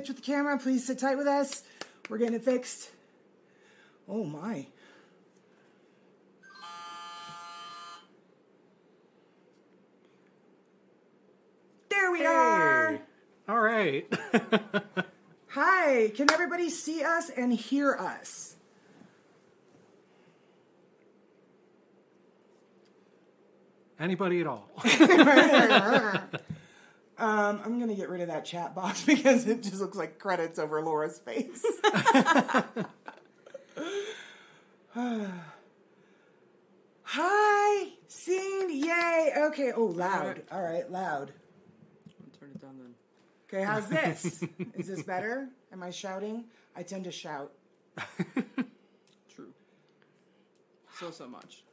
glitch with the camera. Please sit tight with us. We're getting it fixed. Oh my. There we are. All right. Hi. Can everybody see us and hear us? Anybody at all? Um, I'm gonna get rid of that chat box because it just looks like credits over Laura's face. Hi, scene, yay. Okay, oh, loud. All right, loud. I'll turn it down then. Okay, how's this? Is this better? Am I shouting? I tend to shout. True. So so much.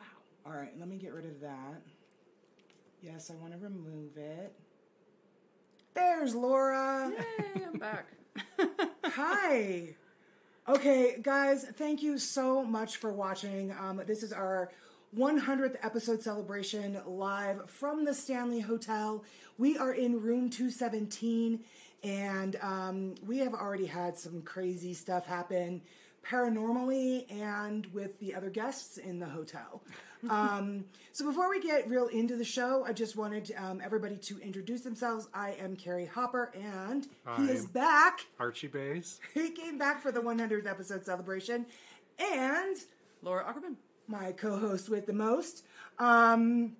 Wow. All right, let me get rid of that. Yes, I want to remove it. There's Laura. Yay, I'm back. Hi. Okay, guys, thank you so much for watching. Um, this is our 100th episode celebration live from the Stanley Hotel. We are in room 217, and um, we have already had some crazy stuff happen paranormally and with the other guests in the hotel. Um, so before we get real into the show, I just wanted um, everybody to introduce themselves. I am Carrie Hopper, and he is I'm- back. Archie Bays. He came back for the 100th episode celebration, and Laura Ackerman. my co-host with the most. Um,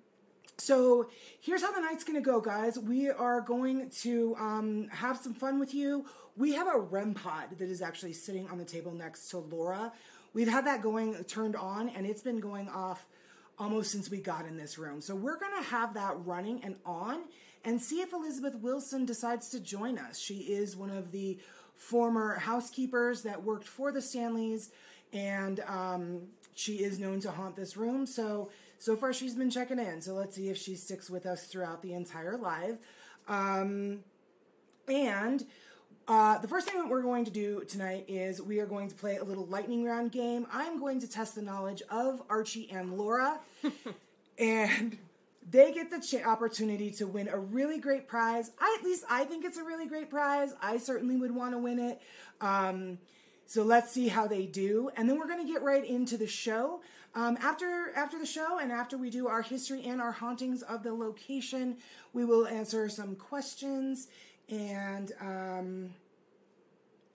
so here's how the night's gonna go, guys. We are going to um, have some fun with you. We have a REM pod that is actually sitting on the table next to Laura. We've had that going turned on, and it's been going off almost since we got in this room. So we're gonna have that running and on, and see if Elizabeth Wilson decides to join us. She is one of the former housekeepers that worked for the Stanleys, and um, she is known to haunt this room. So so far she's been checking in. So let's see if she sticks with us throughout the entire live. Um, and uh, the first thing that we're going to do tonight is we are going to play a little lightning round game. I'm going to test the knowledge of Archie and Laura, and they get the ch- opportunity to win a really great prize. I at least I think it's a really great prize. I certainly would want to win it. Um, so let's see how they do, and then we're going to get right into the show. Um, after after the show, and after we do our history and our hauntings of the location, we will answer some questions. And um,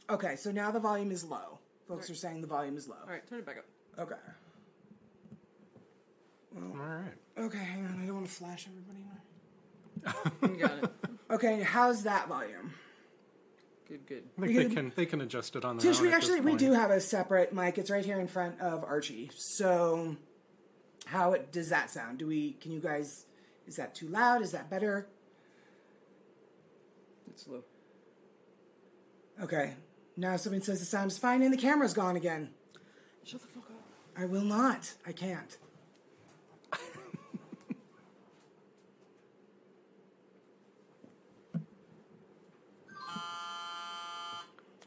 okay, so now the volume is low. Folks are saying the volume is low. All right, turn it back up. Okay. All right. Okay, hang on. I don't want to flash everybody. You got it. Okay, how's that volume? Good, good. I think You they can- can they can adjust it on their Tish, own we at this actually we do have a separate mic. It's right here in front of Archie. So, how it, does that sound? Do we? Can you guys? Is that too loud? Is that better? It's low. Okay. Now somebody says the sound is fine and the camera's gone again. Shut the fuck up. I will not. I can't.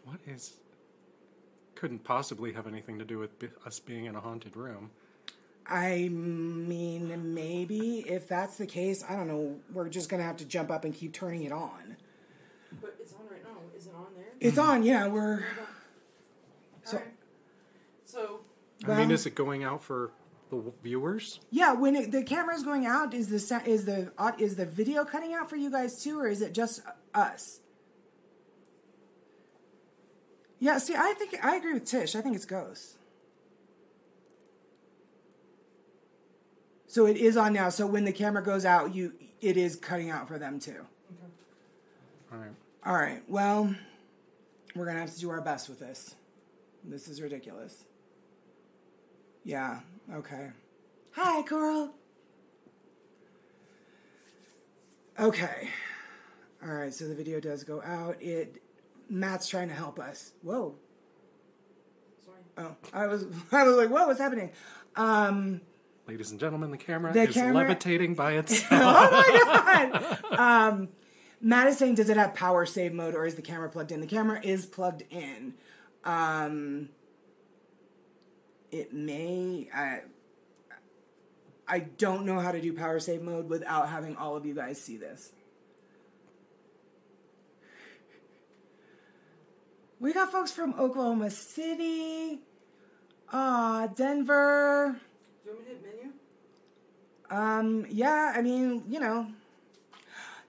What is? Couldn't possibly have anything to do with us being in a haunted room. I mean, maybe if that's the case, I don't know. We're just gonna have to jump up and keep turning it on. But it's on right now. Is it on there? It's mm-hmm. on. Yeah, we're. So- Alright. So, I mean, Well- is it going out for the w- viewers? Yeah, when it, the camera's going out, is the sa- is the au- is the video cutting out for you guys too, or is it just us? Yeah, see, I think I agree with Tish. I think it's ghosts. So it is on now. So when the camera goes out, you it is cutting out for them too. Mm-hmm. All right. All right. Well, we're gonna have to do our best with this. This is ridiculous. Yeah. Okay. Hi, Coral. Okay. All right. So the video does go out. It. Matt's trying to help us. Whoa. sorry. Oh, I was. I was like, whoa, what's happening? Um. Ladies and gentlemen, the camera The is camera- levitating by itself. oh my god. Um, Matt is saying, does it have power save mode or is the camera plugged in? The camera is plugged in. Um, it may. I, I don't know how to do power save mode without having all of you guys see this. We got folks from Oklahoma City, uh, Denver. Do you want me to menu? Um, yeah, I mean, you know,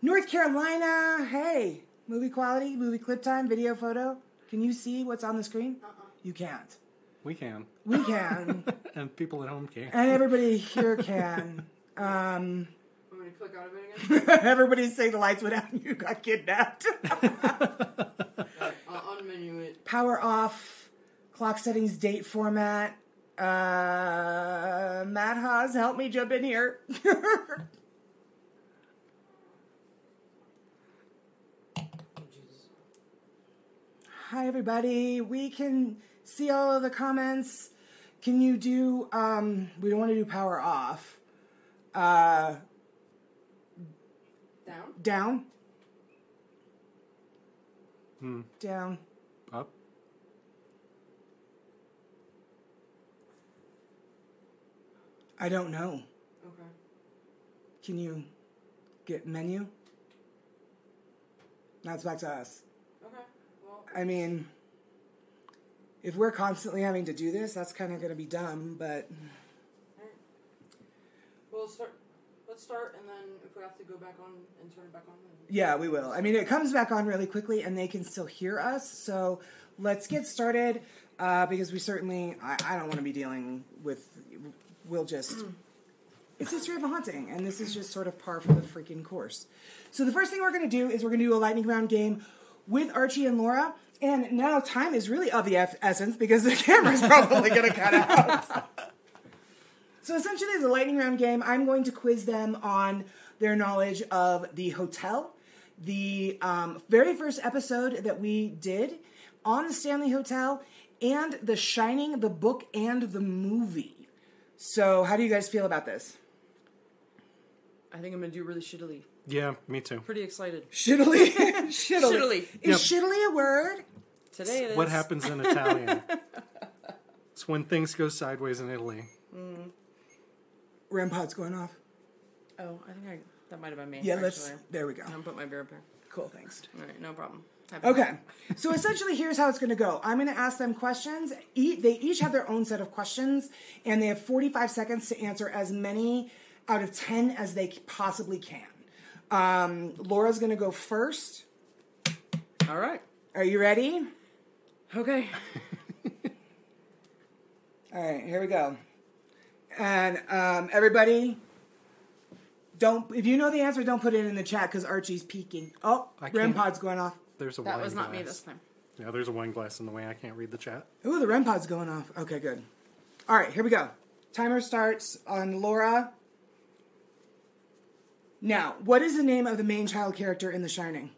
North Carolina. Hey, movie quality, movie clip time, video photo. Can you see what's on the screen? Uh-uh. You can't. We can. We can, and people at home can. and everybody here can. Um, Want me to click out of it again? everybody say the lights went out and you got kidnapped. Alright, I'll unmenu it. Power off. Clock settings, date format. Uh, Matt Haas, help me jump in here. Oh, Jesus. Hi, everybody. We can see all of the comments. Can you do, um, we don't want to do power off. Uh, Down? down. Hmm. Down. Up. I don't know. Okay. Can you get menu? Now it's back to us. I mean, if we're constantly having to do this, that's kind of going to be dumb, but alright. Well, let's start. Let's start, and then if we have to go back on and turn it back on, then. yeah, we will. I mean, it comes back on really quickly and they can still hear us. So let's get started uh, because we certainly, I, I don't want to be dealing with, we'll just. It's history of a haunting, and this is just sort of par for the freaking course. So the first thing we're going to do is we're going to do a lightning round game with Archie and Laura. And now time is really of the eff- essence because the camera's probably going to cut out. So essentially, the lightning round game, I'm going to quiz them on their knowledge of the hotel. The um, very first episode that we did on the Stanley Hotel, and The Shining, the book and the movie. So, how do you guys feel about this? I think I'm gonna do really shittily. Yeah, me too. Pretty excited. Shittily. shittily. Shittily. Is Yep. shittily a word? Today it is. What happens in Italian? it's when things go sideways in Italy. REM pod's going off. Oh, I think I that might have been me. Yeah, actually. let's. There we go. I'm gonna put my beer up here. Cool, thanks. All right, no problem. Okay, so essentially, here's how it's going to go. I'm going to ask them questions. E- they each have their own set of questions, and they have 45 seconds to answer as many out of 10 as they possibly can. Um, Laura's going to go first. All right. Are you ready? Okay. All right, here we go. And um, everybody, don't if you know the answer, don't put it in the chat because Archie's peeking. Oh, I REM can't- pod's going off. There's a wine. That wine was not glass. me this time. Yeah, there's a wine glass in the way. I can't read the chat. Ooh, the REM pod's going off. Okay, good. All right, here we go. Timer starts on Laura. Now, what is the name of the main child character in The Shining?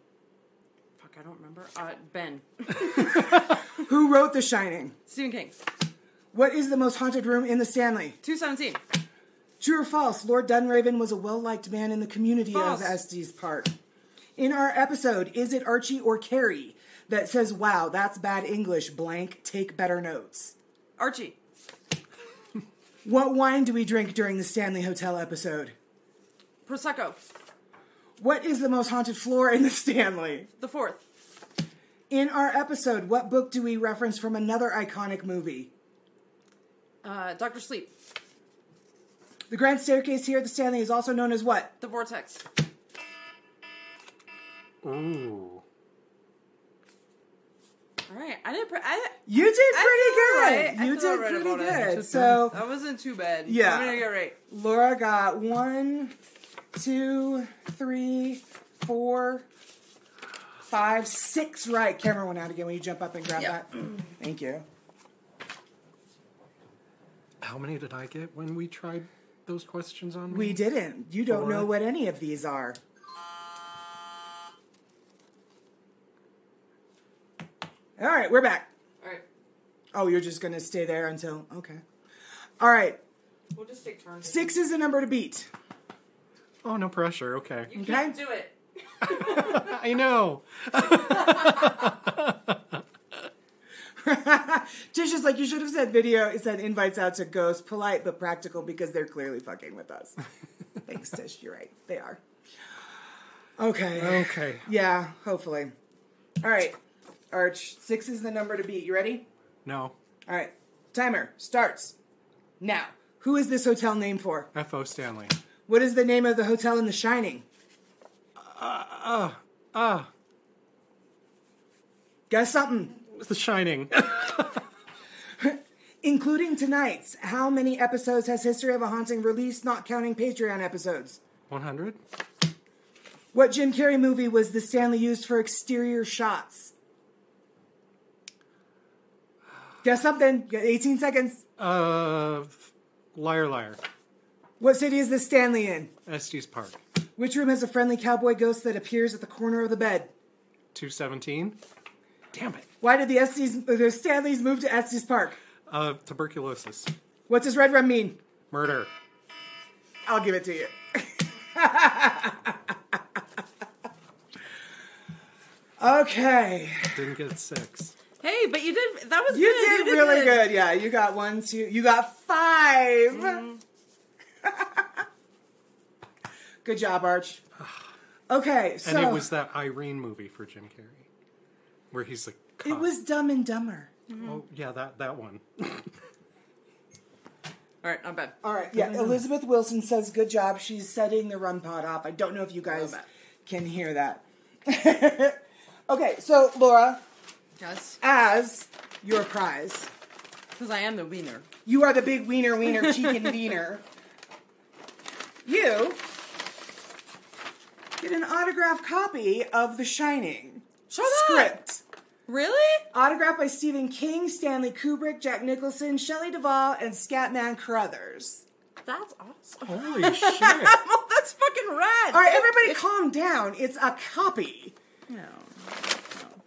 I don't remember. Uh, Ben. Who wrote The Shining? Stephen King. What is the most haunted room in the Stanley? Two seventeen. True or false? Lord Dunraven was a well-liked man in the community False. of Estes Park. In our episode, is it Archie or Carrie that says, "Wow, that's bad English." Blank. Take better notes. Archie. What wine do we drink during the Stanley Hotel episode? Prosecco. What is the most haunted floor in the Stanley? The fourth. In our episode, what book do we reference from another iconic movie? Uh, Doctor Sleep. The Grand Staircase here at the Stanley is also known as what? The Vortex. Ooh. All right. I did. Pre- I, You did pretty feel right. I good. You did right pretty about it. good. So that wasn't too bad. Yeah. I'm gonna get right. Laura got one, two, three, four, five, six right. Camera went out again. Will you jump up and grab Yep. that? Thank you. How many did I get when we tried those questions on me? We didn't. You don't know what any of these are. All right, we're back. All right. Oh, you're just going to stay there until. Okay. All right. We'll just take turns. Six is the number to beat. Oh, no pressure. Okay. You Okay. can't do it. I know. Tish is like, you should have said video. It said invites out to ghosts. Polite but practical because they're clearly fucking with us. Thanks, Tish. You're right. They are. Okay. Okay. Yeah, hopefully. All right. Arch. Six is the number to beat. You ready? No. All right. Timer starts now. Who is this hotel named for? F.O. Stanley. What is the name of the hotel in The Shining? Ah. Ah. Guess something. The Shining. Including tonight's. How many episodes has History of a Haunting released, not counting Patreon episodes? 100? What Jim Carrey movie was the Stanley used for exterior shots? Guess something. You got 18 seconds. Uh. Liar, liar. What city is the Stanley in? Estes Park. Which room has a friendly cowboy ghost that appears at the corner of the bed? 217? Damn it. Why did the Estes, the Stanleys move to Estes Park? Uh, tuberculosis. What does red rum mean? Murder. I'll give it to you. okay. Didn't get six. Hey, but you did. That was You good. did really good. Yeah, you got one, two, you got 5 good job, Arch. Okay, so And it was that Irene movie for Jim Carrey. Where he's like. it was Dumb and Dumber. Mm-hmm. Oh, yeah, that, that one. All right, not bad. All right, yeah. Elizabeth Wilson says, "Good job." She's setting the REM pod off. I don't know if you guys Love can hear that. okay, so Laura, Yes, as your prize, because I am the wiener. you are the big wiener, wiener, chicken wiener. You get an autographed copy of The Shining Shut up. script. Really? Autographed by Stephen King, Stanley Kubrick, Jack Nicholson, Shelley Duvall, and Scatman Carruthers. That's awesome. Holy shit. that's fucking rad. All right, everybody, calm down. It's a copy. No.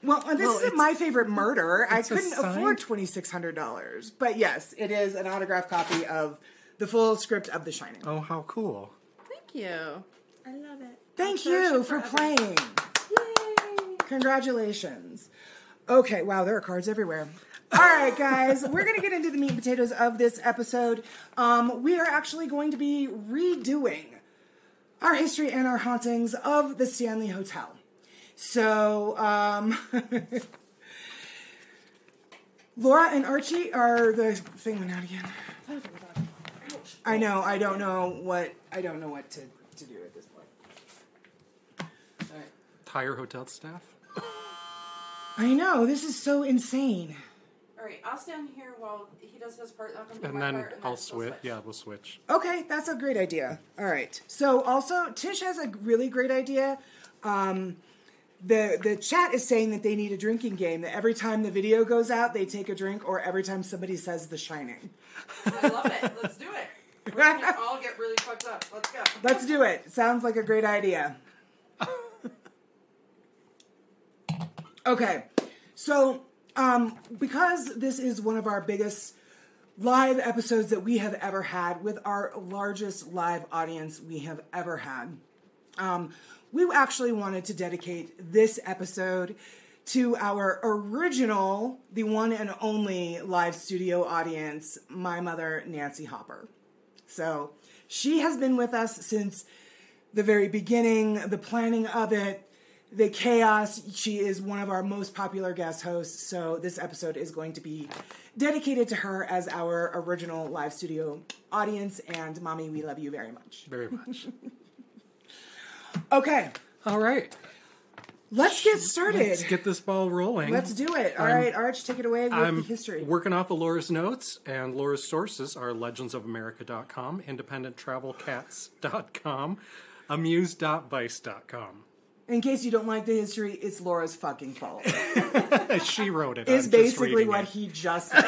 Well, this Well, isn't my favorite murder. I couldn't afford twenty six hundred dollars, but yes, it is an autographed copy of the full script of The Shining. oh, how cool. Thank you. I love it. Thank you for forever. playing. Yay. Congratulations. Okay, wow, there are cards everywhere. All right, guys, we're going to get into the meat and potatoes of this episode. Um, we are actually going to be redoing our history and our hauntings of the Stanley Hotel. So, um, Laura and Archie are the thing went out again. I know. I don't know what. I don't know what to, to do at this point. All right. Tire hotel staff? I know. This is so insane. All right, I'll stand here while he does his part. I'll come do And my then part, and I'll we'll switch. Yeah, we'll switch. Okay, that's a great idea. All right. So also Tish has a really great idea. Um, the the chat is saying that they need a drinking game. That every time the video goes out, they take a drink, or every time somebody says The Shining. I love it. Let's do it. We're gonna all get really fucked up. Let's go. Let's do it. Sounds like a great idea. Okay, so um, because this is one of our biggest live episodes that we have ever had, with our largest live audience we have ever had, um, we actually wanted to dedicate this episode to our original, the one and only live studio audience, my mother, Nancy Hopper. So she has been with us since the very beginning, the planning of it, the chaos. She is one of our most popular guest hosts. So this episode is going to be dedicated to her as our original live studio audience. And mommy, we love you very much. Very much. Okay, All right. let's get started. Let's get this ball rolling. Let's do it. All I'm- right, Arch, take it away with I'm the history. working off of Laura's notes, and Laura's sources are legendsofamerica.com, independenttravelcats.com, amuse.vice.com. In case you don't like the history, it's Laura's fucking fault. she wrote it. Is basically what it. he just said.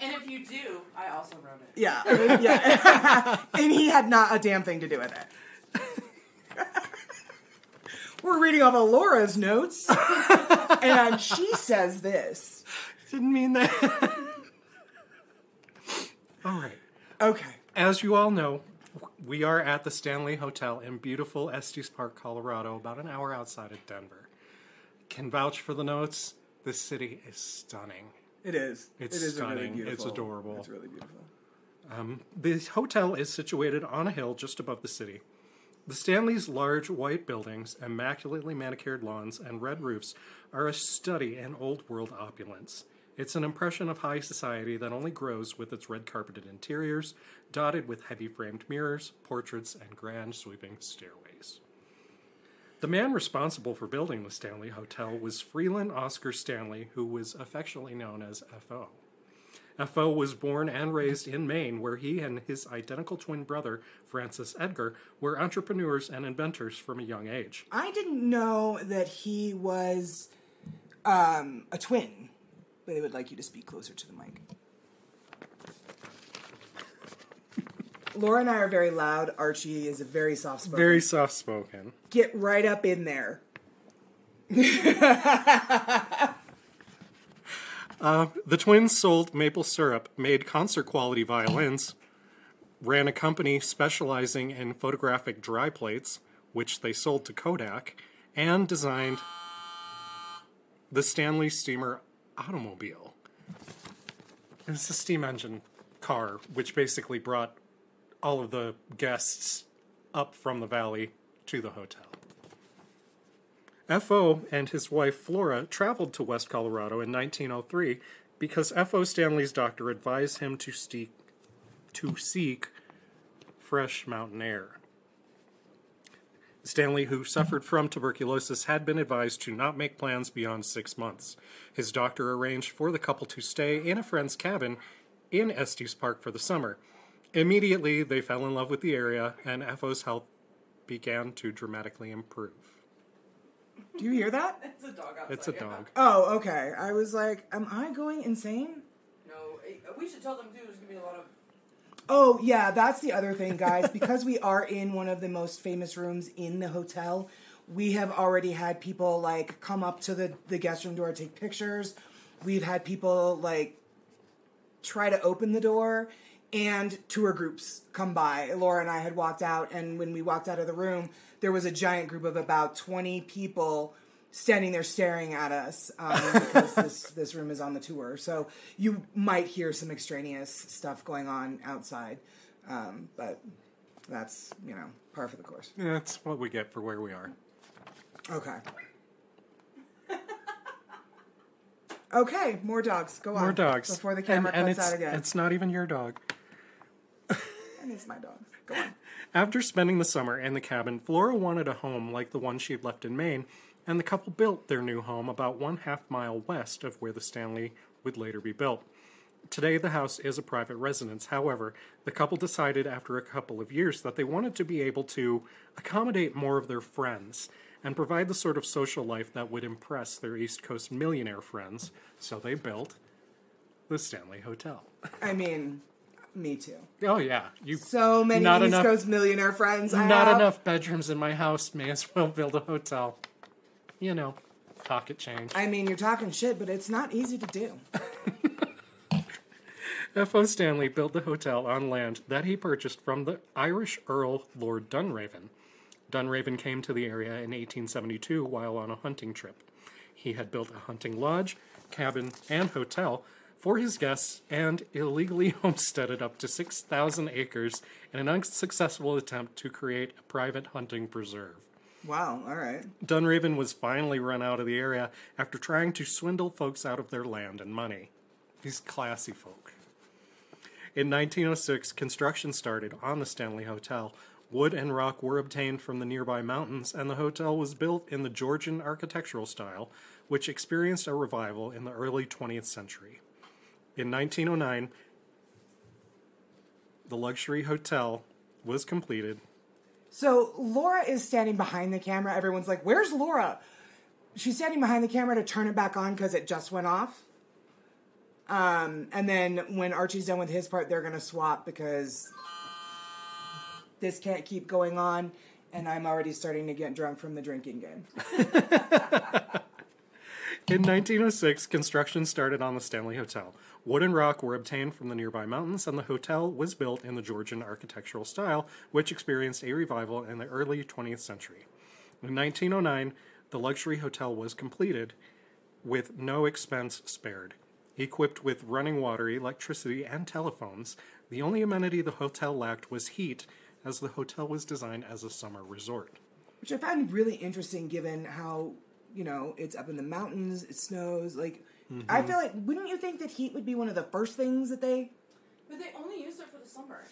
And if you do, I also wrote it. Yeah, yeah. and he had not a damn thing to do with it. We're reading off of Laura's notes, and she says this. Didn't mean that. all right. Okay. As you all know, we are at the Stanley Hotel in beautiful Estes Park, Colorado, about an hour outside of Denver. Can vouch for the notes. This city is stunning. It is. It's it is stunning. Really. It's adorable. It's really beautiful. Um, the hotel is situated on a hill just above the city. The Stanley's large white buildings, immaculately manicured lawns, and red roofs are a study in old world opulence. It's an impression of high society that only grows with its red carpeted interiors, dotted with heavy framed mirrors, portraits, and grand sweeping stairways. The man responsible for building the Stanley Hotel was Freeland Oscar Stanley, who was affectionately known as F.O. F.O. was born and raised in Maine, where he and his identical twin brother, Francis Edgar, were entrepreneurs and inventors from a young age. I didn't know that he was um, a twin, but they would like you to speak closer to the mic. Laura and I are very loud. Archie is a very soft spoken. Very soft spoken. Get right up in there. Uh, the twins sold maple syrup, made concert quality violins, ran a company specializing in photographic dry plates, which they sold to Kodak, and designed the Stanley Steamer automobile. It was a steam engine car, which basically brought all of the guests up from the valley to the hotel. F.O. and his wife Flora traveled to West Colorado in 1903 because F.O. Stanley's doctor advised him to seek, to seek fresh mountain air. Stanley, who suffered from tuberculosis, had been advised to not make plans beyond six months. His doctor arranged for the couple to stay in a friend's cabin in Estes Park for the summer. Immediately, they fell in love with the area, and F.O.'s health began to dramatically improve. Do you hear that? It's a dog outside. It's a yeah. dog. Oh, okay. I was like, am I going insane? No, eh, we should tell them too. There's gonna be a lot of. Oh, yeah, that's the other thing, guys. because we are in one of the most famous rooms in the hotel, we have already had people like come up to the, the guest room door, take pictures. We've had people like try to open the door and tour groups come by. Laura and I had walked out, and when we walked out of the room, there was a giant group of about 20 people standing there staring at us um, because this, this room is on the tour. So you might hear some extraneous stuff going on outside, um, but that's, you know, par for the course. That's what we get for where we are. Okay. Okay, more dogs. Go on. More dogs. Before the camera and, and cuts out again. It's not even your dog. And it's my dog. Go on. After spending the summer in the cabin, Flora wanted a home like the one she had left in Maine, and the couple built their new home about one half mile west of where the Stanley would later be built. Today, the house is a private residence. However, the couple decided after a couple of years that they wanted to be able to accommodate more of their friends and provide the sort of social life that would impress their East Coast millionaire friends, so they built the Stanley Hotel. I mean, me too. Oh yeah, you So many East enough- Coast millionaire friends. I not have. enough bedrooms in my house. May as well build a hotel. You know, pocket change. I mean, you're talking shit, but it's not easy to do. F.O. Stanley built the hotel on land that he purchased from the Irish Earl Lord Dunraven. Dunraven came to the area in 1872 while on a hunting trip. He had built a hunting lodge, cabin, and hotel for his guests and illegally homesteaded up to 6,000 acres in an unsuccessful attempt to create a private hunting preserve. Wow. All right. Dunraven was finally run out of the area after trying to swindle folks out of their land and money. These classy folk. In 1906, construction started on the Stanley Hotel. Wood and rock were obtained from the nearby mountains, and the hotel was built in the Georgian architectural style, which experienced a revival in the early 20th century. In 1909, the luxury hotel was completed So Laura is standing behind the camera. Everyone's like, "Where's Laura?" She's standing behind the camera to turn it back on because it just went off. Um, and then when Archie's done with his part, they're gonna swap because this can't keep going on, and I'm already starting to get drunk from the drinking game. In 1906, construction started on the Stanley Hotel. Wood and rock were obtained from the nearby mountains, and the hotel was built in the Georgian architectural style, which experienced a revival in the early 20th century. In 1909, the luxury hotel was completed with no expense spared. Equipped with running water, electricity, and telephones, the only amenity the hotel lacked was heat, as the hotel was designed as a summer resort. which I find really interesting given how you know it's up in the mountains, it snows. Like, I mm-hmm. feel like wouldn't you think that heat would be one of the first things that they? But they only used it for the summer.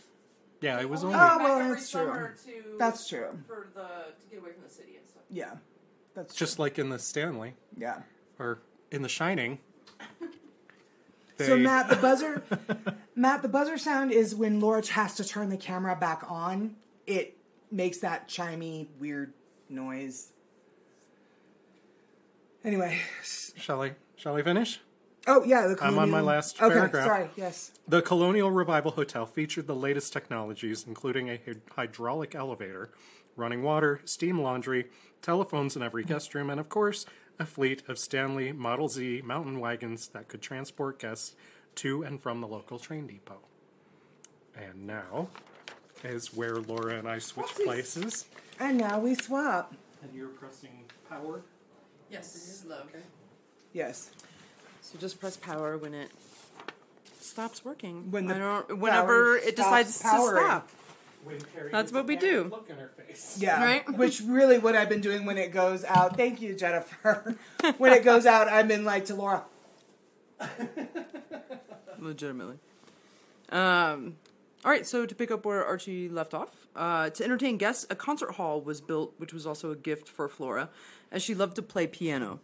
Yeah, it was Only only Oh, came back oh, well, every that's true. To, That's true. For the to get away from the city and stuff. Yeah, that's just like in the Stanley yeah. or in The Shining. So Matt, the buzzer, Matt, the buzzer sound is when Laura has to turn the camera back on. It makes that chimey weird noise. Anyway, Shall I? Shall we finish? oh yeah, the I'm on my colonial- last okay, paragraph. Sorry, yes. The Colonial Revival Hotel featured the latest technologies, including a hydraulic elevator, running water, steam laundry, telephones in every guest room, and of course, a fleet of Stanley Model Z mountain wagons that could transport guests to and from the local train depot. And now is where Laura and I switch places. And now we swap. And you're pressing power. Yes, love. Yes. So just press power when it stops working. When the I don't, power whenever it decides powering. to stop. When That's what we do. Look in her face. Yeah. Right? Which really what I've been doing when it goes out. Thank you, Jennifer. when it goes out, I've been like to Laura. Legitimately. Um, all right, so to pick up where Archie left off, uh, to entertain guests, a concert hall was built, which was also a gift for Flora, as she loved to play piano.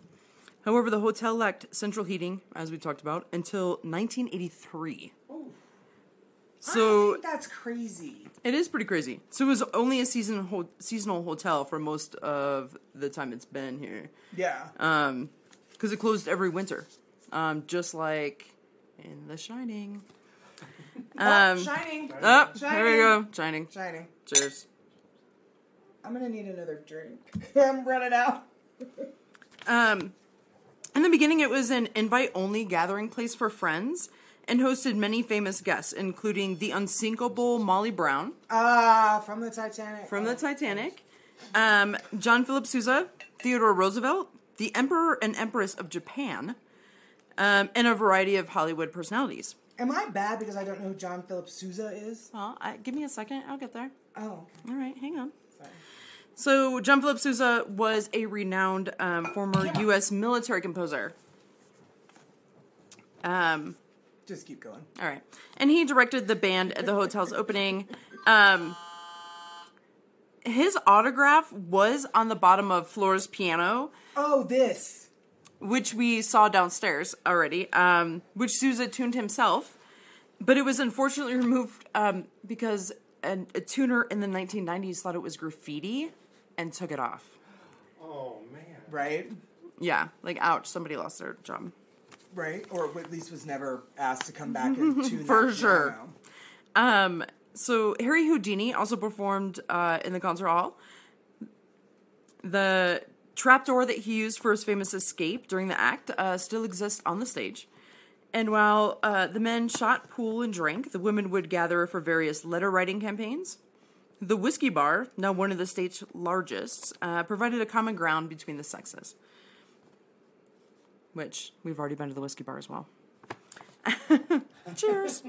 However, the hotel lacked central heating, as we talked about, until 1983. I So think that's crazy. it is pretty crazy. So it was only a season ho- seasonal hotel for most of the time it's been here, Yeah. um, because it closed every winter, um, just like in The Shining. oh, Um, shining. Oh, Shining. we go. Shining. Shining. Cheers. I'm gonna need another drink. I'm running out. Um, in the beginning, it was an invite-only gathering place for friends and hosted many famous guests, including the unsinkable Molly Brown Ah, from the Titanic. from the Titanic, um, John Philip Sousa, Theodore Roosevelt, the Emperor and Empress of Japan, um, and a variety of Hollywood personalities. Am I bad because I don't know who John Philip Sousa is? Well, I, give me a second. I'll get there. Oh, All right, hang on. sorry. So, John Philip Sousa was a renowned um, former U.S. military composer. Um, Just keep going. all right. And he directed the band at the hotel's opening. Um, his autograph was on the bottom of Flora's piano, Oh, this. which we saw downstairs already, um, which Sousa tuned himself. But it was unfortunately removed um, because an, a tuner in the 1990s thought it was graffiti and took it off. Oh man. Right. Yeah, like ouch, somebody lost their job. Right. Or at least was never asked to come back and tune For that sure. piano. Um, so Harry Houdini also performed uh, in the concert hall. The trapdoor that he used for his famous escape during the act uh, still exists on the stage. And while uh, the men shot pool and drank, the women would gather for various letter writing campaigns. The whiskey bar, now one of the state's largest, uh, provided a common ground between the sexes. Which we've already been to the whiskey bar as well. Cheers.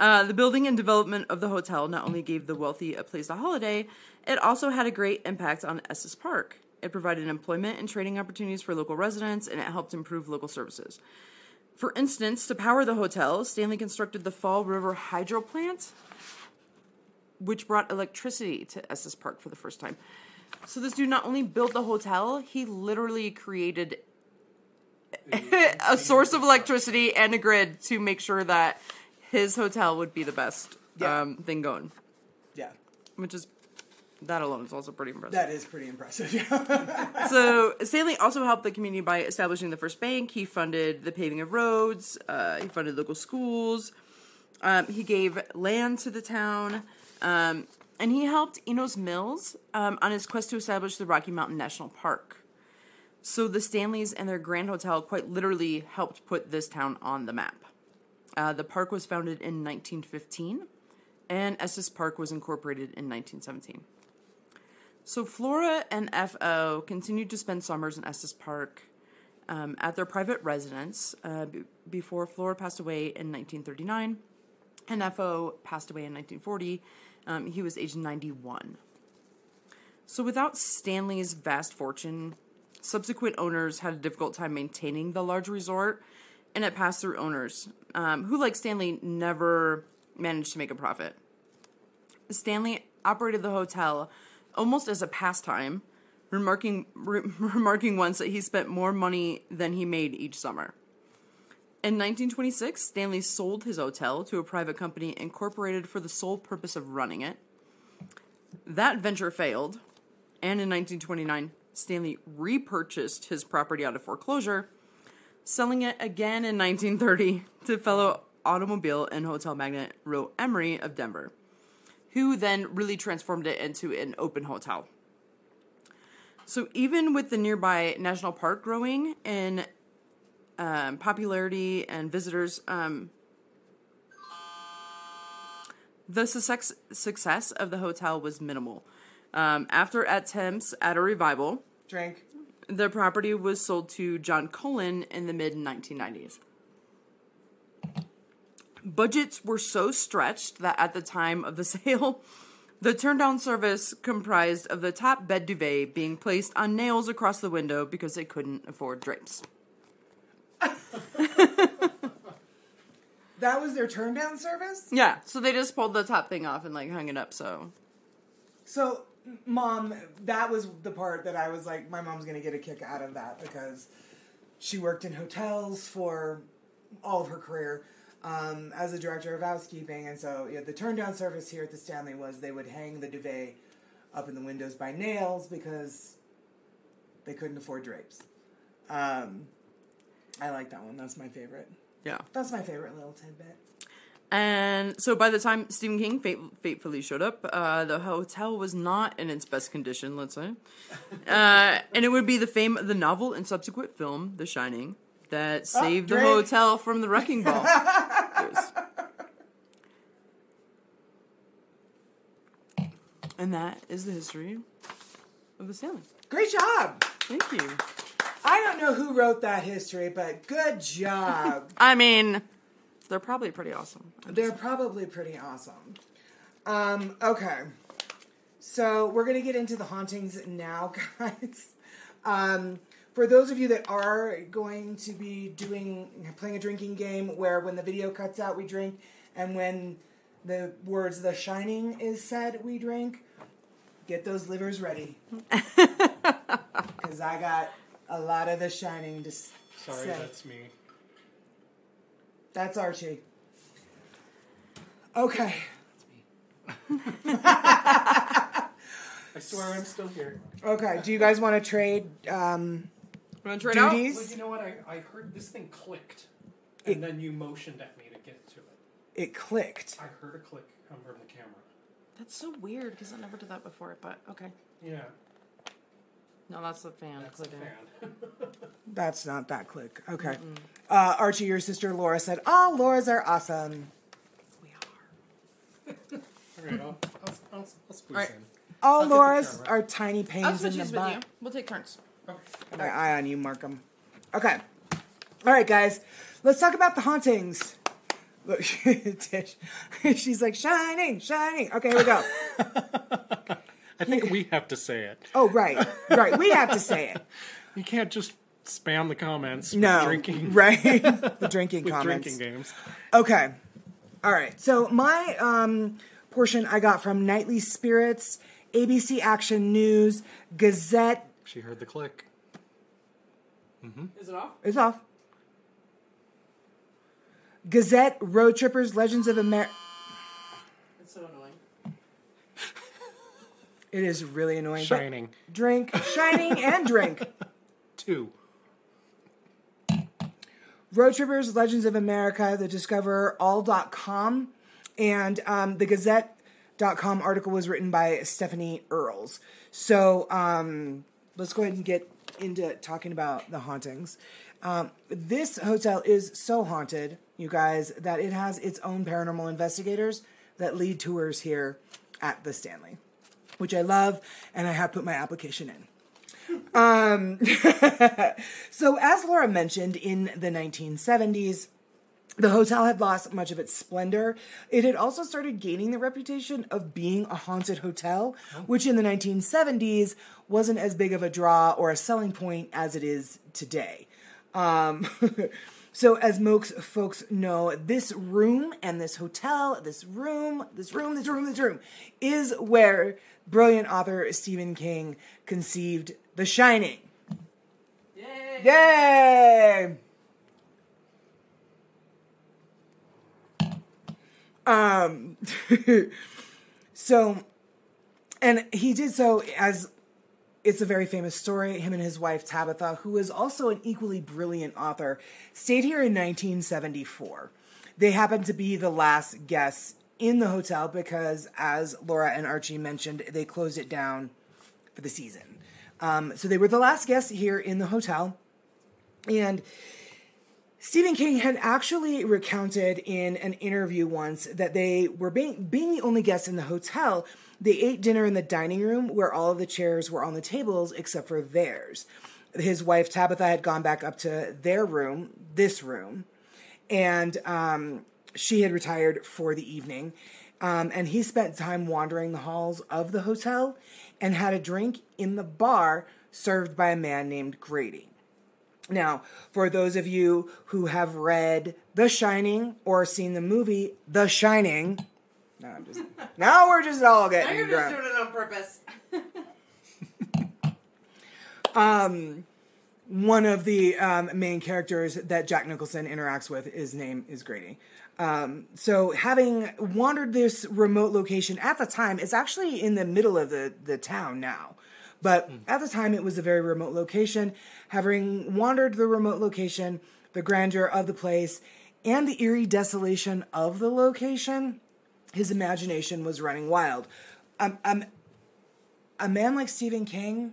Uh, the building and development of the hotel not only gave the wealthy a place to holiday, it also had a great impact on Estes Park. It provided employment and training opportunities for local residents, and it helped improve local services. For instance, to power the hotel, Stanley constructed the Fall River Hydro Plant, which brought electricity to Estes Park for the first time. So this dude not only built the hotel, he literally created a source of electricity and a grid to make sure that his hotel would be the best Yeah. um, thing going. Yeah. Which is that alone is also pretty impressive. That is pretty impressive. So Stanley also helped the community by establishing the first bank. He funded the paving of roads. Uh, he funded local schools. Um, he gave land to the town, um, and he helped Enos Mills um, on his quest to establish the Rocky Mountain National Park. So the Stanleys and their Grand Hotel quite literally helped put this town on the map. Uh, the park was founded in 1915, and Estes Park was incorporated in 1917. So Flora and FO continued to spend summers in Estes Park um, at their private residence uh, b- before Flora passed away in 1939 and FO passed away in 1940 Um, he was age 91. So, without Stanley's vast fortune, subsequent owners had a difficult time maintaining the large resort, and it passed through owners um, who, like Stanley, never managed to make a profit. Stanley operated the hotel almost as a pastime, remarking re- remarking once that he spent more money than he made each summer. In 1926, Stanley sold his hotel to a private company incorporated for the sole purpose of running it. That venture failed, and in 1929, Stanley repurchased his property out of foreclosure, selling it again in 1930 to fellow automobile and hotel magnate Roe Emery of Denver, who then really transformed it into an open hotel. So even with the nearby national park growing in um, popularity and visitors, um, the success, success of the hotel was minimal. Um, after attempts at a revival, Drink. the property was sold to John Cullen in the mid 1990s. Budgets were so stretched that at the time of the sale, the turn down service comprised of the top bed duvet being placed on nails across the window because they couldn't afford drapes. That was their turn down service? Yeah, so they just pulled the top thing off and like hung it up. So So, mom, that was the part that I was like, my mom's gonna get a kick out of that because she worked in hotels for all of her career um, as a director of housekeeping, and so yeah, the turn down service here at the Stanley was they would hang the duvet up in the windows by nails because they couldn't afford drapes. Um, I like that one. That's my favorite. yeah. That's my favorite little tidbit. And so by the time Stephen King fate- fatefully showed up, uh, the hotel was not in its best condition, let's say. Uh, and it would be the fame of the novel and subsequent film, The Shining, that saved the hotel from the wrecking ball. And that is the history of the Stanley. Great job. Thank you. I don't know who wrote that history, but good job. I mean, they're probably pretty awesome. They're probably pretty awesome. Um, okay. So we're gonna get into the hauntings now, guys. Um, for those of you that are going to be doing playing a drinking game where when the video cuts out we drink and when the words the shining is said we drink, get those livers ready. Cause I got a lot of the shining to s- Sorry, say. that's me. That's Archie. Okay. I swear I'm still here. Okay. Do you guys want to trade? Um, Want to trade out? Duties? Well, you know what? I, I heard this thing clicked, and then you motioned at me to get to it. it clicked. I heard a click come from the camera. That's so weird because I never did that before, but okay. Yeah, No, that's the fan. that's the fan. That's not that click. Okay. Uh, Archie, your sister Laura said, "All Laura's are awesome. We are. All right, I'll, I'll, I'll, I'll squeeze Alright. in. All I'll take the Laura's camera. are tiny I'll pains switch in these the with you. butt." We'll take turns. Okay. My eye on you, Markham. Okay. All right, guys. Let's talk about the hauntings. Look, Tish. She's like shining, shining. Okay, here we go. I think we have to say it. Oh, right, right. We have to say it. You can't just spam the comments No, with drinking right? the drinking with comments. drinking games. Okay. All right. So my um, portion I got from Nightly Spirits, ABC Action News, Gazette. She heard the click. Is it off? It's off. Gazette, Road Trippers, Legends of America. It's so annoying. It is really annoying. but Shining Drink, shining, and drink. two. Road Trippers, Legends of America, the DiscoverAll.com, and um, the Gazette.com article was written by Stephanie Earls. So um, let's go ahead and get into talking about the hauntings. Um, this hotel is so haunted, you guys, that it has its own paranormal investigators that lead tours here at the Stanley, which I love, and I have put my application in. So, as Laura mentioned, in the 1970s, The hotel had lost much of its splendor. It had also started gaining the reputation of being a haunted hotel, which in the 1970s wasn't as big of a draw or a selling point as it is today. Um, so, as most folks know, this room and this hotel, this room, this room, this room, this room, is where brilliant author Stephen King conceived The Shining. Yay! Yay! Um, so, and he did so as it's a very famous story. Him and his wife Tabitha, who is also an equally brilliant author, stayed here in 1974. They happened to be the last guests in the hotel because, as Laura and Archie mentioned, they closed it down for the season. Um, so they were the last guests here in the hotel. And Stephen King had actually recounted in an interview once that they were being, being the only guests in the hotel. They ate dinner in the dining room where all of the chairs were on the tables except for theirs. His wife Tabitha had gone back up to their room, this room, and um, she had retired for the evening. Um, and he spent time wandering the halls of the hotel and had a drink in the bar served by a man named Grady. Now, for those of you who have read The Shining or seen the movie The Shining, no, I'm just now we're just all Now getting you're just drunk. doing it on purpose. um, One of the um, main characters that Jack Nicholson interacts with, his name is Grady. Um, so, having wandered this remote location at the time, it's actually in the middle of the, the town now. But at the time, it was a very remote location. Having wandered the remote location, the grandeur of the place, and the eerie desolation of the location, his imagination was running wild. Um, um, a man like Stephen King,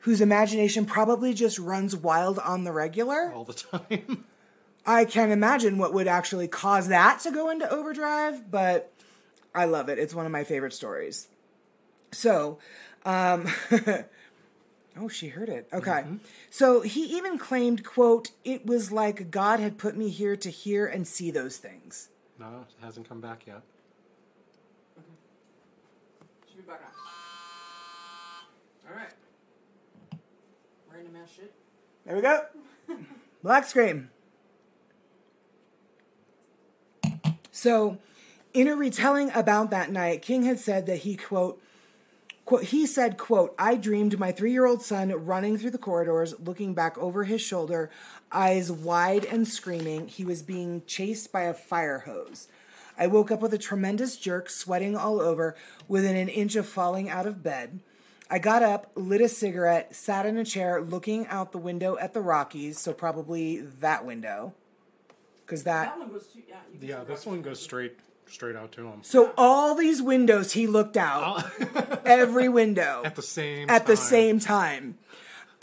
whose imagination probably just runs wild on the regular, all the time. I can't imagine what would actually cause that to go into overdrive, but I love it. It's one of my favorite stories. So, um, oh, she heard it. Okay. So he even claimed, quote, it was like God had put me here to hear and see those things. no, it hasn't come back yet. Should be back on. Alright. Random ass shit. There we go. Black screen. So, in a retelling about that night, King had said that he quote, quote he said quote I dreamed my 3-year-old son running through the corridors looking back over his shoulder eyes wide and screaming he was being chased by a fire hose. I woke up with a tremendous jerk, sweating all over, within an inch of falling out of bed. I got up, lit a cigarette, sat in a chair looking out the window at the Rockies, so probably that window. Cuz that That one goes to yeah. Yeah, this one goes straight straight out to him. So all these windows he looked out. Every window At the same at the same time.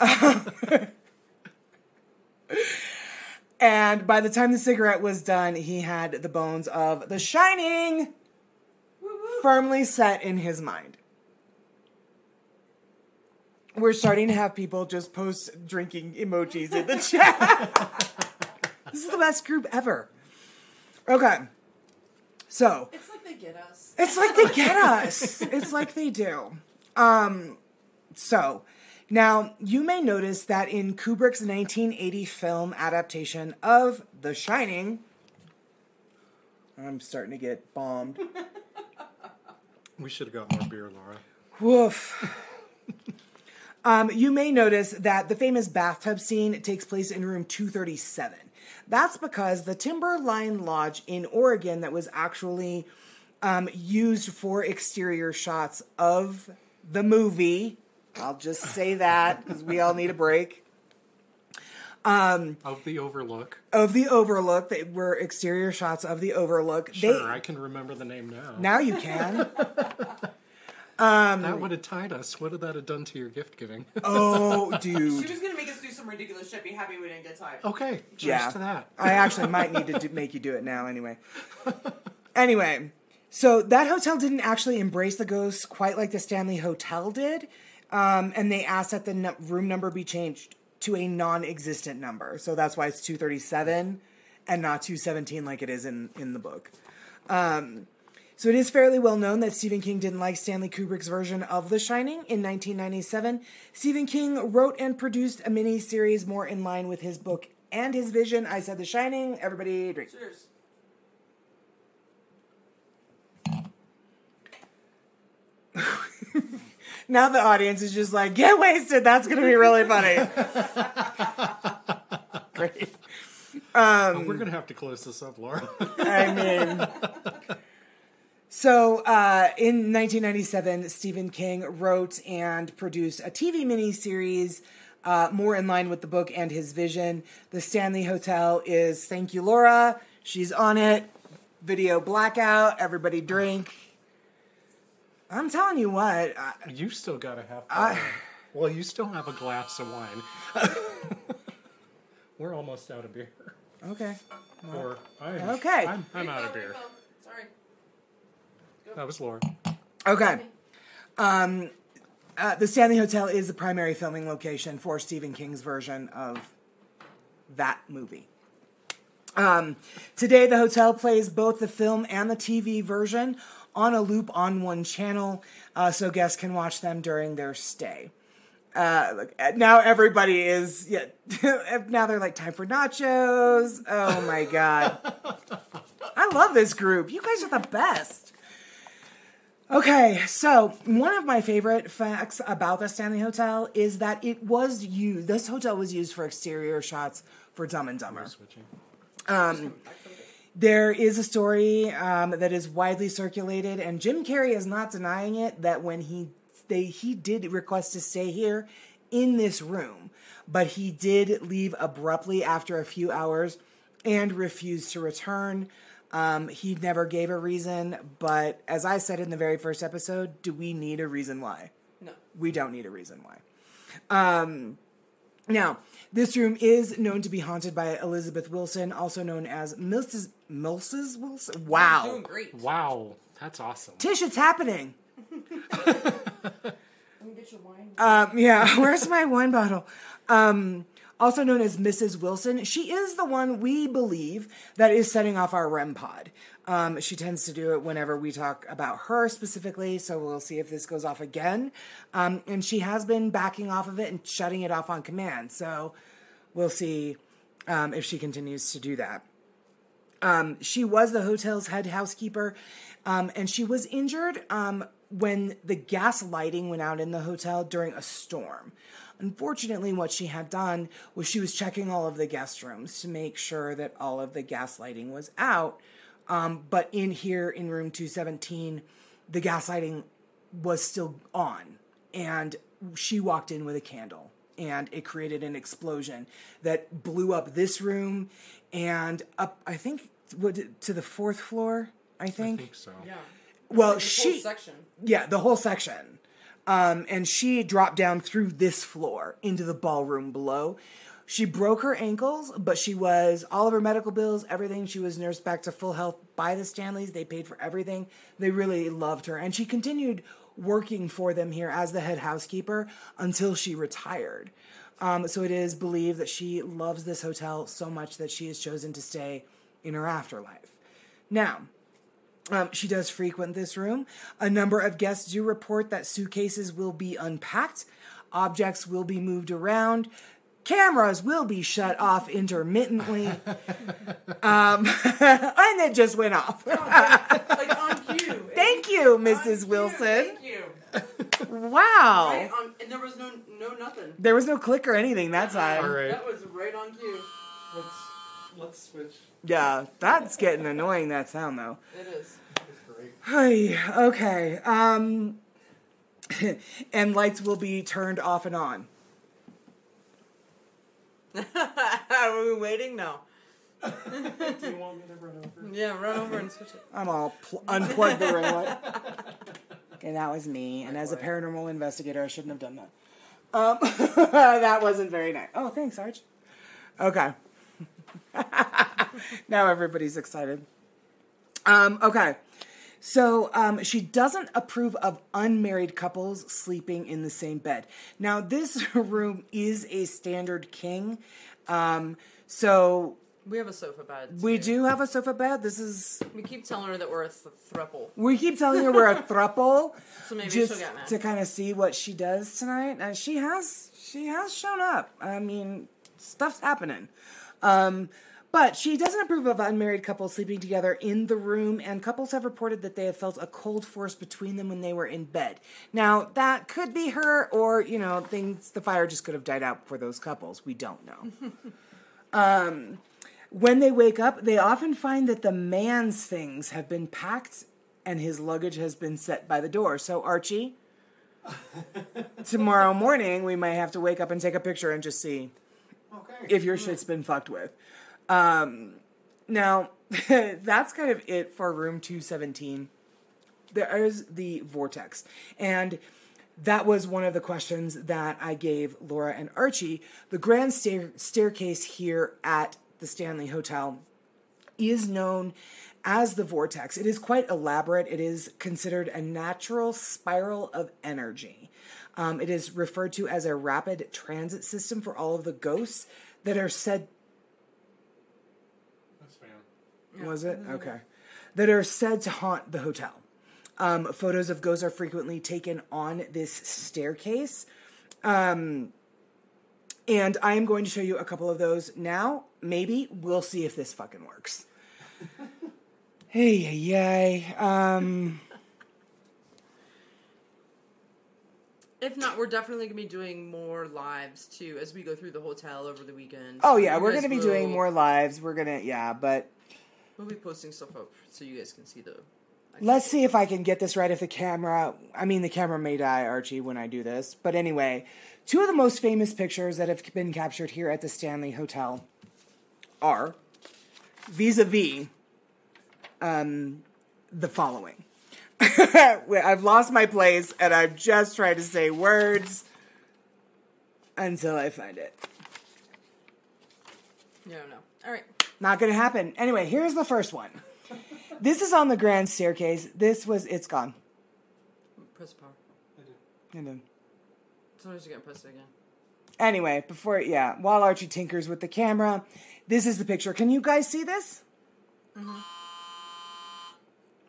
and by the time the cigarette was done, he had the bones of The Shining firmly set in his mind. We're starting to have people just post drinking emojis in the chat. this is the best group ever. Okay. So, It's like they get us. it's like they get us. It's like they do. Um, so now you may notice that in Kubrick's 1980 film adaptation of The Shining, I'm starting to get bombed. We should have got more beer, Laura. Woof. um, you may notice that the famous bathtub scene takes place in room 237. That's because the Timberline Lodge in Oregon that was actually um, used for exterior shots of the movie. I'll just say that because we all need a break. Of the Overlook. Of the Overlook, they were exterior shots of the Overlook. Sure, they, I can remember the name now. now you can. that would have tied us. What would that have done to your gift giving? Oh, dude. She was gonna make us do some ridiculous shit. Be happy we didn't get tied. okay, cheers Yeah. to that. I actually might need to do, make you do it now anyway. Anyway, so that hotel didn't actually embrace the ghosts quite like the Stanley Hotel did, um, and they asked that the nu- room number be changed to a non-existent number. So that's why it's two thirty-seven, and not 217 like it is in, in the book. Um, so it is fairly well known that Stephen King didn't like Stanley Kubrick's version of The Shining in 1997. Stephen King wrote and produced a mini series more in line with his book and his vision. I said The Shining. Everybody drink. Cheers. Now the audience is just like, get wasted. That's going to be really funny. Great. Oh, we're um, gonna have to close this up, Laura. I mean, so uh, in 1997, Stephen King wrote and produced a TV miniseries uh, more in line with the book and his vision. The Stanley Hotel is Thank You, Laura. She's on it. Video blackout. Everybody drink. I'm telling you what. I, you still gotta have. I- well, you still have a glass of wine. we're almost out of beer. okay. Or I, Okay. I'm, I'm out of Refill, beer. Refill. Sorry. That was Laura. Okay. Um, uh, the Stanley Hotel is the primary filming location for Stephen King's version of that movie. Um, today, the hotel plays both the film and the TV version on a loop on one channel, uh, so guests can watch them during their stay. Uh, look, uh, now everybody is yeah. now they're like time for nachos. Oh my god, I love this group. You guys are the best. Okay, so one of my favorite facts about the Stanley Hotel is that it was used. This hotel was used for exterior shots for Dumb and Dumber. Switching. There is a story um, that is widely circulated, and Jim Carrey is not denying it that when he they he did request to stay here in this room, but he did leave abruptly after a few hours and refused to return. Um, he never gave a reason, but as I said in the very first episode, do we need a reason why? No. we don't need a reason why. Um, now, this room is known to be haunted by Elizabeth Wilson, also known as Mrs. Mrs. Wilson. Doing Wow. great. Wow, that's awesome. Tish, it's happening. Let me get your wine. Um, yeah, where's my wine bottle? Um, also known as Mrs. Wilson, she is the one we believe that is setting off our REM pod. Um, she tends to do it whenever we talk about her specifically, so we'll see if this goes off again. Um, and she has been backing off of it and shutting it off on command, so we'll see um, if she continues to do that. Um, she was the hotel's head housekeeper, um, and she was injured um, when the gas lighting went out in the hotel during a storm. Unfortunately, what she had done was she was checking all of the guest rooms to make sure that all of the gas lighting was out. Um, but in here in room 217, the gas lighting was still on, and she walked in with a candle, and it created an explosion that blew up this room and up. I think to the fourth floor. I I think. think so. Yeah. Well, This she whole section. yeah, the whole section. Um, and she dropped down through this floor into the ballroom below. She broke her ankles, but she was all of her medical bills, everything. She was nursed back to full health by the Stanleys. They paid for everything. They really loved her. And she continued working for them here as the head housekeeper until she retired. Um, so it is believed that she loves this hotel so much that she has chosen to stay in her afterlife. Now, um, she does frequent this room. A number of guests do report that suitcases will be unpacked, objects will be moved around, cameras will be shut off intermittently, um, and it just went off. like on cue. Thank you, On Mrs. cue, Wilson. Thank you. Wow. Right on, and there was no no nothing. There was no click or anything that time. All right. That was right on cue. Let's let's switch. Yeah, that's getting annoying. That sound though. It is. That's. Hi. Okay. Um, and lights will be turned off and on. Are we waiting? No. Do you want me to run over? Yeah, run over and switch it. I'm all pl- unplugged the ring light. Okay, that was me. And as a paranormal investigator, I shouldn't have done that. Um, that wasn't very nice. Oh, thanks, Arch. Okay. now everybody's excited. Um, okay. So um, she doesn't approve of unmarried couples sleeping in the same bed. Now, this room is a standard king. Um, so We have a sofa bed. We do have a sofa bed. This is. We keep telling her that we're a th- thruple. We keep telling her we're a thruple, So maybe just she'll get mad. to kind of see what she does tonight. And she has, she has shown up. I mean, stuff's happening. Um, but she doesn't approve of unmarried couples sleeping together in the room, and couples have reported that they have felt a cold force between them when they were in bed. Now, that could be her, or, you know, things, the fire just could have died out for those couples. We don't know. um, when they wake up, they often find that the man's things have been packed and his luggage has been set by the door. So, Archie, tomorrow morning we might have to wake up and take a picture and just see Okay. if your shit's been fucked with. Um, now, that's kind of it for room 217. There is the vortex. And that was one of the questions that I gave Laura and Archie. The grand stair- staircase here at the Stanley Hotel is known as the vortex. It is quite elaborate. It is considered a natural spiral of energy. Um, it is referred to as a rapid transit system for all of the ghosts that are said That's fan. was it? Okay. That are said to haunt the hotel. Um, photos of ghosts are frequently taken on this staircase. Um, and I am going to show you a couple of those now. Maybe we'll see if this fucking works. hey, yay. Um, If not, we're definitely gonna be doing more lives too as we go through the hotel over the weekend. oh, yeah, you we're guys to be doing more lives. We're going to, yeah, but We'll be posting stuff up so you guys can see the. Let's see if I can get this right. If the camera, I mean, the camera may die, Archie, when I do this. But anyway, two of the most famous pictures that have been captured here at the Stanley Hotel are vis a vis um, the following. I've lost my place and I'm just trying to say words until I find it. No, no. All right. Not gonna happen. Anyway, here's the first one. This is on the grand staircase. This was, it's gone. Press power. I did. And then- Sometimes you gotta press it again. Anyway, before yeah, while Archie tinkers with the camera, this is the picture. Can you guys see this? Mm-hmm.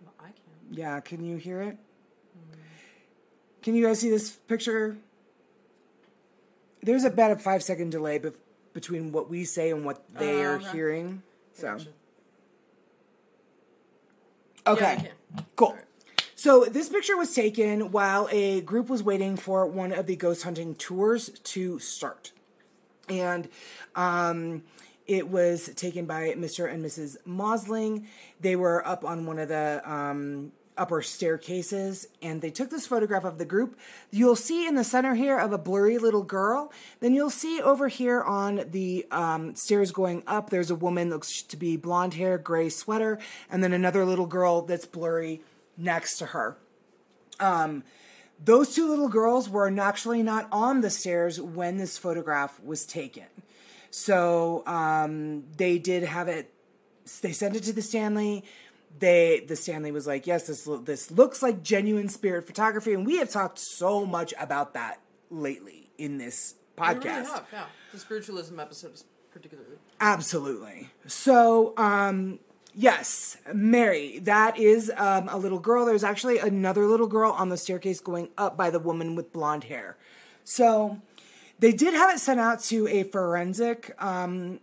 Well, I can. Yeah, can you hear it? Can you guys see this picture? There's about a five second delay bef- between what we say and what they Oh, are okay. hearing. So okay, Yeah, cool. So this picture was taken while a group was waiting for one of the ghost hunting tours to start, and um, it was taken by Mr. and Mrs. Mosling. They were up on one of the um, upper staircases, and they took this photograph of the group. You'll see in the center here of a blurry little girl. Then you'll see over here on the um, stairs going up, there's a woman looks to be blonde hair, gray sweater, and then another little girl that's blurry next to her. Um, those two little girls were actually not on the stairs when this photograph was taken. So um, they did have it. They sent it to the Stanley. They the Stanley was like, yes, this this looks like genuine spirit photography, and we have talked so much about that lately in this podcast. really have, yeah. The spiritualism episode is particularly. Absolutely. So, um, yes, Mary, that is um, a little girl. There's actually another little girl on the staircase going up by the woman with blonde hair. So, they did have it sent out to a forensic um,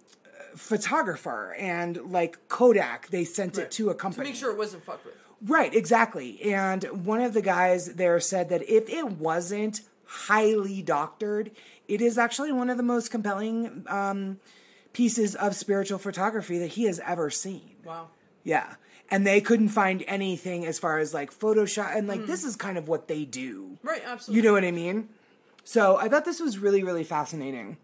photographer and like Kodak. They sent it to a company To make sure it wasn't fucked with. Right, exactly. And one of the guys there said that if it wasn't highly doctored, it is actually one of the most compelling um, pieces of spiritual photography that he has ever seen. Wow. Yeah. And they couldn't find anything as far as like Photoshop. And like, this is kind of what they do. Right, absolutely. You know what I mean? So I thought this was really, really fascinating.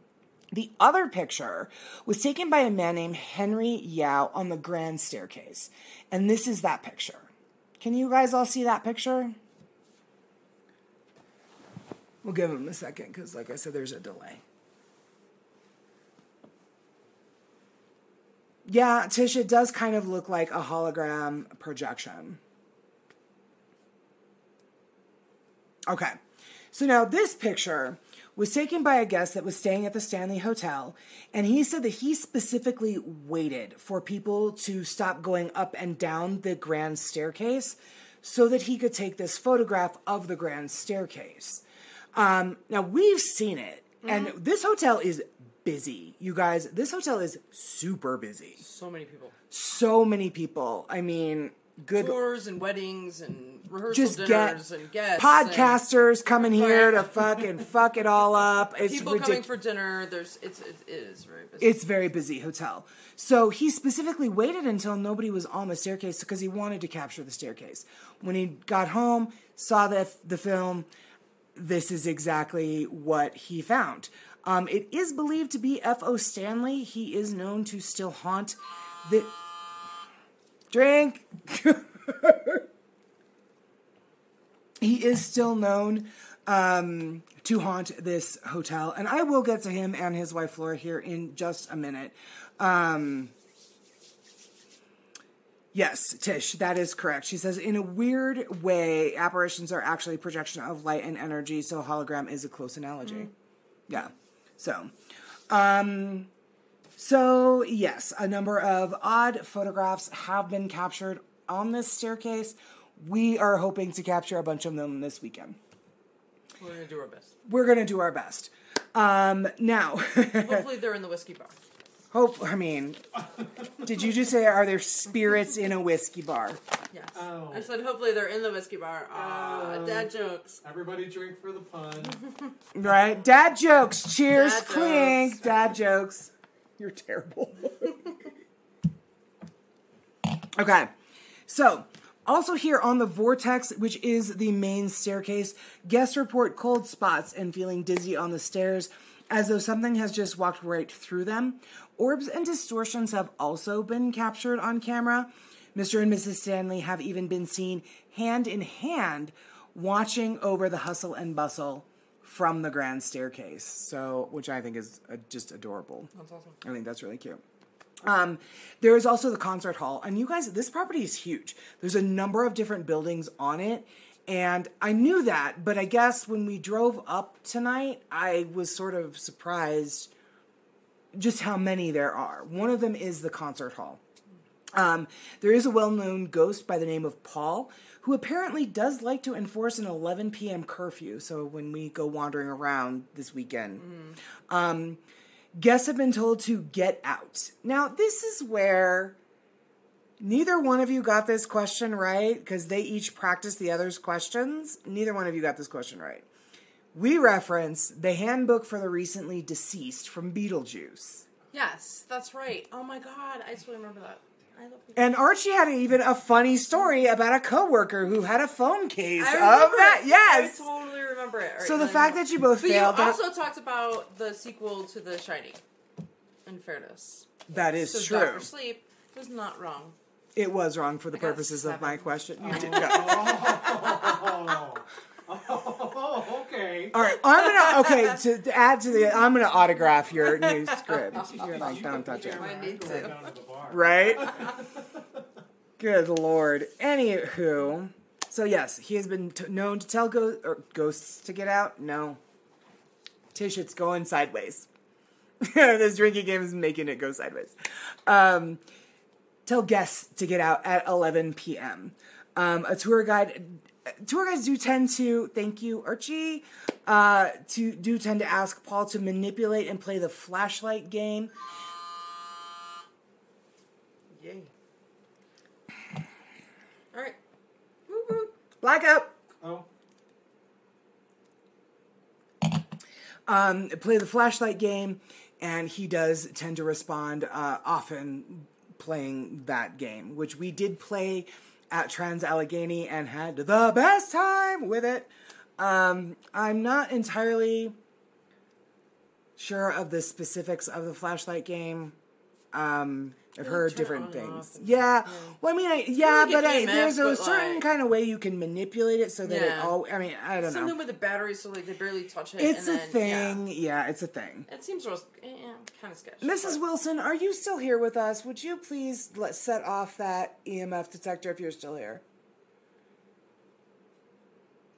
The other picture was taken by a man named Henry Yao on the grand staircase. And this is that picture. Can you guys all see that picture? We'll give him a second because, like I said, there's a delay. Yeah, Tish, it does kind of look like a hologram projection. Okay. So now this picture was taken by a guest that was staying at the Stanley Hotel, and he said that he specifically waited for people to stop going up and down the grand staircase so that he could take this photograph of the grand staircase. Um, now we've seen it, and this hotel is busy. You guys, this hotel is super busy. So many people. So many people. I mean, good Tours and weddings and rehearsal just dinners get and guests. podcasters coming here to fucking fuck it all up. It's people ridiculous. coming for dinner. There's it's it, it is very busy. it's very busy hotel. So he specifically waited until nobody was on the staircase because he wanted to capture the staircase. When he got home, saw the the film, this is exactly what he found. Um, it is believed to be F.O. Stanley. He is known to still haunt the drink. he is still known um, to haunt this hotel, and I will get to him and his wife Flora here in just a minute. Um, yes, Tish, that is correct. She says, in a weird way, apparitions are actually projection of light and energy, so hologram is a close analogy. Yeah. So, um, so yes, a number of odd photographs have been captured on this staircase. We are hoping to capture a bunch of them this weekend. We're gonna do our best. We're gonna do our best. Um, now, Hopefully they're in the whiskey bar. hope. I mean, did you just say are there spirits in a whiskey bar? Yes. Oh. I said hopefully they're in the whiskey bar. Ah, Oh. dad jokes. Everybody drink for the pun. Right? Dad jokes. Cheers, Dad clink. jokes. Dad jokes. You're terrible. okay. So, also here on the vortex, which is the main staircase, guests report cold spots and feeling dizzy on the stairs as though something has just walked right through them. Orbs and distortions have also been captured on camera. Mr. and Mrs. Stanley have even been seen hand in hand watching over the hustle and bustle from the grand staircase. So, which I think is uh, just adorable. That's awesome. I think that's really cute. Um, there is also the concert hall, and you guys, this property is huge. There's a number of different buildings on it, and I knew that, but I guess when we drove up tonight, I was sort of surprised just how many there are. One of them is the concert hall. Um, there is a well known ghost by the name of Paul who apparently does like to enforce an 11 p.m. curfew. So when we go wandering around this weekend, um, guests have been told to get out. Now, this is where neither one of you got this question right because they each practiced the other's questions. Neither one of you got this question right. We reference the handbook for the recently deceased from Beetlejuice. Yes, that's right. Oh my god, I totally remember that. I love it. And Archie had even a funny story about a coworker who had a phone case I of that. it. Yes. I totally remember it. All so the fact that you both But you failed, that, also talked about the sequel to The Shining. In fairness, that is so true. Doctor Sleep was not wrong. It was wrong for the I got purposes of my seven. question. You Oh. did go. oh, okay. All right, I'm gonna okay to, to add to the. I'm gonna autograph your new script. You're like, don't touch it, I need to. Down to bar. right? Good lord. Anywho, so yes, he has been t- known to tell go- or ghosts to get out. No, Tish, it's going sideways. this drinking game is making it go sideways. Um, tell guests to get out at 11 p.m. Um, a tour guide. Tour guides do tend to, thank you, Archie, uh, to do tend to ask Paul to manipulate and play the flashlight game. Yay. All right. Woo woo. Blackout. Oh, um, play the flashlight game, and he does tend to respond uh, often playing that game, which we did play at Trans Allegheny and had the best time with it. Um, I'm not entirely sure of the specifics of the flashlight game. Um, I've You heard different things. off and- Yeah. Well, I mean, I, yeah, like but an I, EMF, there's a but, certain like- kind of way you can manipulate it so that it all. I mean, I don't know. Something with the batteries, so like they barely touch it. It's and a then, thing. Yeah. it's a thing. It seems real, eh, kind of sketchy. Mrs. but- Wilson, are you still here with us? Would you please let set off that EMF detector if you're still here?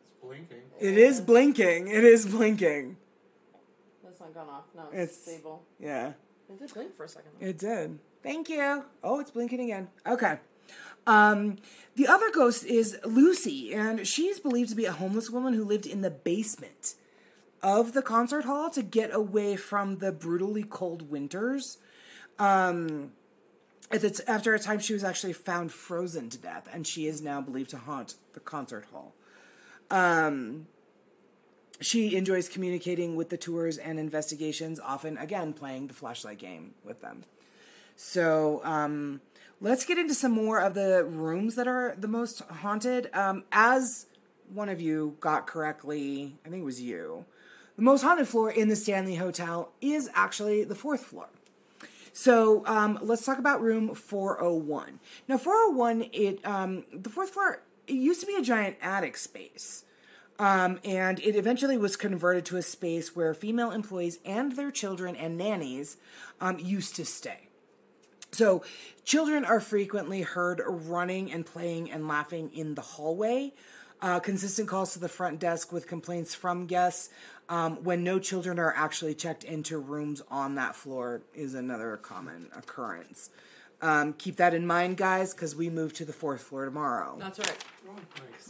it's blinking. It is blinking. It is blinking. That's not gone off. No, It's- it's, stable. Yeah. It did blink for a second. It did. Thank you. Oh, it's blinking again. Okay. Um, the other ghost is Lucy, and she's believed to be a homeless woman who lived in the basement of the concert hall to get away from the brutally cold winters. Um, the after a time, she was actually found frozen to death, and she is now believed to haunt the concert hall. Um, she enjoys communicating with the tours and investigations, often again playing the flashlight game with them. So um, let's get into some more of the rooms that are the most haunted. Um, as one of you got correctly, I think it was you. The most haunted floor in the Stanley Hotel is actually the fourth floor. So um, let's talk about room 401. Now, 401, it um, the fourth floor, it used to be a giant attic space. Um, and it eventually was converted to a space where female employees and their children and nannies um, used to stay. So, children are frequently heard running and playing and laughing in the hallway. Uh, consistent calls to the front desk with complaints from guests um, when no children are actually checked into rooms on that floor is another common occurrence. Um, keep that in mind, guys, because we move to the fourth floor tomorrow. That's right.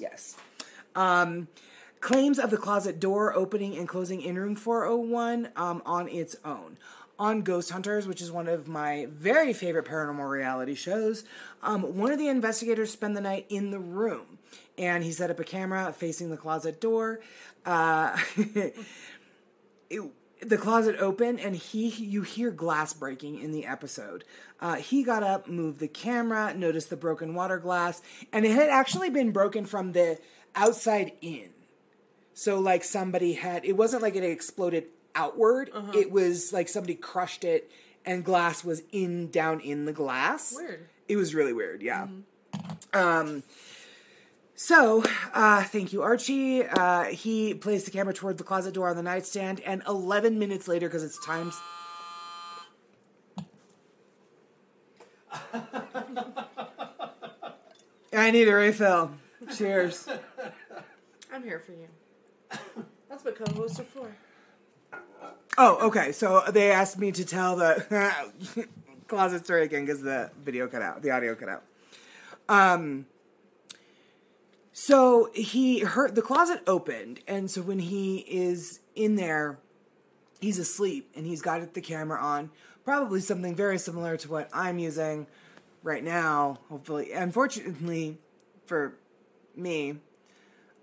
Yes. Um, claims of the closet door opening and closing in room 401 um, on its own. On Ghost Hunters, which is one of my very favorite paranormal reality shows, um, one of the investigators spent the night in the room and he set up a camera facing the closet door. Uh, it, the closet opened and he you hear glass breaking in the episode uh, he got up moved the camera noticed the broken water glass and it had actually been broken from the outside in so like somebody had it wasn't like it exploded outward it was like somebody crushed it and glass was in down in the glass Weird. it was really weird yeah um so, uh, thank you, Archie. Uh, he placed the camera toward the closet door on the nightstand, and 11 minutes later, because it's times. I need a refill. Cheers. I'm here for you. That's what co-hosts are for. Oh, okay. So they asked me to tell the closet story again because the video cut out, the audio cut out. Um. So he heard the closet opened, and so when he is in there, he's asleep, and he's got the camera on, probably something very similar to what I'm using right now. Hopefully, unfortunately for me,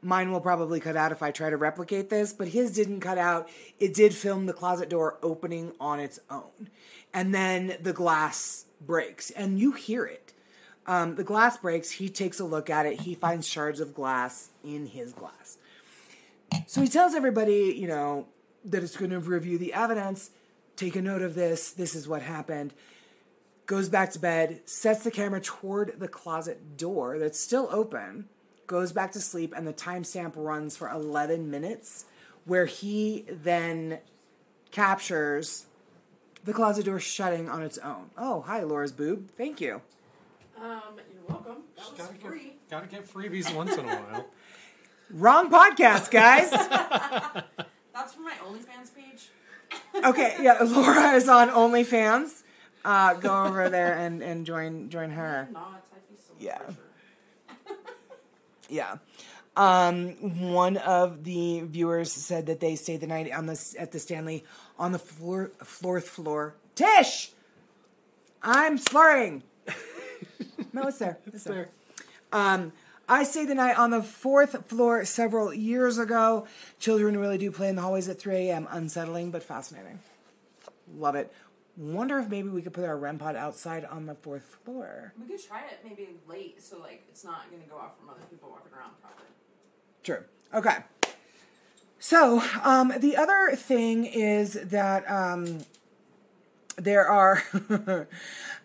mine will probably cut out if I try to replicate this, but his didn't cut out. It did film the closet door opening on its own. And then the glass breaks, and you hear it. Um, the glass breaks. He takes a look at it. He finds shards of glass in his glass. So he tells everybody, you know, that it's going to review the evidence, take a note of this, this is what happened. Goes back to bed, sets the camera toward the closet door that's still open, goes back to sleep, and the timestamp runs for 11 minutes, where he then captures the closet door shutting on its own. Oh, hi, Laura's boob. Thank you. Um, you're welcome. That was Gotta free. get, gotta get freebies once in a while. Wrong podcast, guys. That's from my OnlyFans page. okay, yeah, Laura is on OnlyFans. Uh, go over there and, and join join her. Not. I feel so Yeah. pressure. Yeah. Um, one of the viewers said that they stayed the night on the at the Stanley on the floor fourth floor. Tish, I'm slurring. no, it's there. It's there. Um, I stayed the night on the fourth floor several years ago. Children really do play in the hallways at 3 a.m. Unsettling but fascinating. Love it. Wonder if maybe we could put our REM pod outside on the fourth floor. We could try it maybe late, so like it's not gonna go off from other people walking around. Probably. True. Okay. So, um, the other thing is that um, there are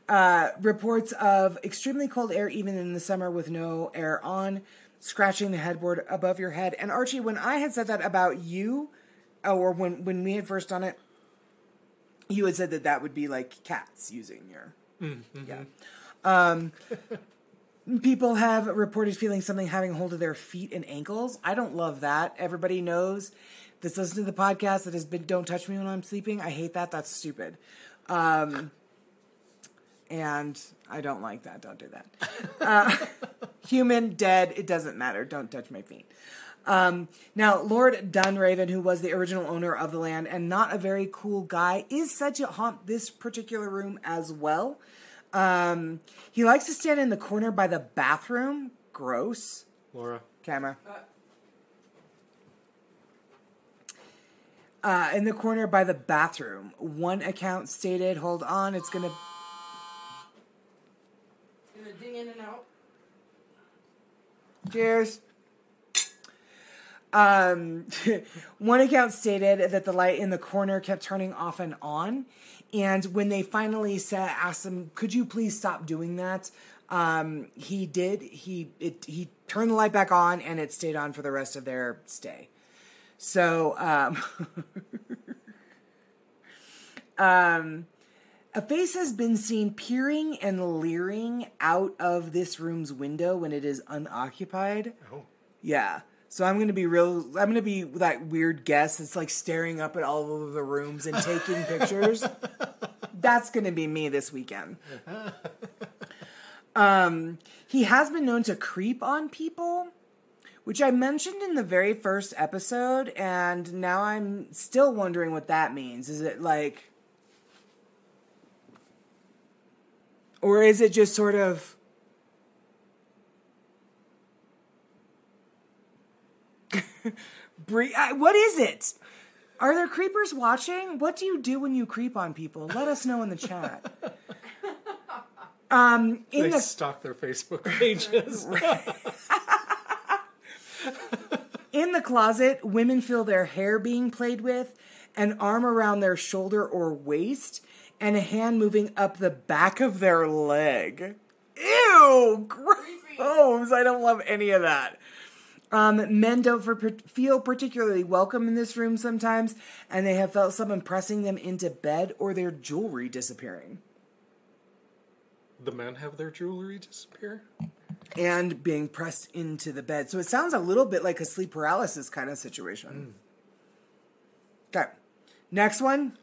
uh, reports of extremely cold air, even in the summer, with no air on, scratching the headboard above your head. And Archie, when I had said that about you, or when when we had first done it, you had said that that would be like cats using your yeah. Um, people have reported feeling something having hold of their feet and ankles. I don't love that. Everybody knows that's listening to the podcast that has been "Don't touch me when I'm sleeping." I hate that. That's stupid. Um, and I don't like that. Don't do that. Uh, human, dead, it doesn't matter. Don't touch my feet. Um, now, Lord Dunraven, who was the original owner of the land and not a very cool guy, is said to haunt this particular room as well. Um, he likes to stand in the corner by the bathroom. Gross. Laura. Camera. Uh, Uh, in the corner by the bathroom. One account stated, hold on, it's gonna. gonna ding in and out. Cheers. Um, one account stated that the light in the corner kept turning off and on, and when they finally said, asked him, "Could you please stop doing that?" Um, he did. He it he turned the light back on, and it stayed on for the rest of their stay. So, um, um, a face has been seen peering and leering out of this room's window when it is unoccupied. Oh. Yeah. So I'm gonna be real. I'm gonna be that weird guest that's like staring up at all of the rooms and taking pictures. That's gonna be me this weekend. Um, he has been known to creep on people, which I mentioned in the very first episode, and now I'm still wondering what that means. Is it like, or is it just sort of? Bre- I- what is it? Are there creepers watching? What do you do when you creep on people? Let us know in the chat. Um, in They the stalk their Facebook pages. in the closet, women feel their hair being played with, an arm around their shoulder or waist, and a hand moving up the back of their leg. Ew, gross! I don't love any of that. Um, men don't for, feel particularly welcome in this room sometimes, and they have felt someone pressing them into bed or their jewelry disappearing the men have their jewelry disappear. and being pressed into the bed. So it sounds a little bit like a sleep paralysis kind of situation. Okay. Next one.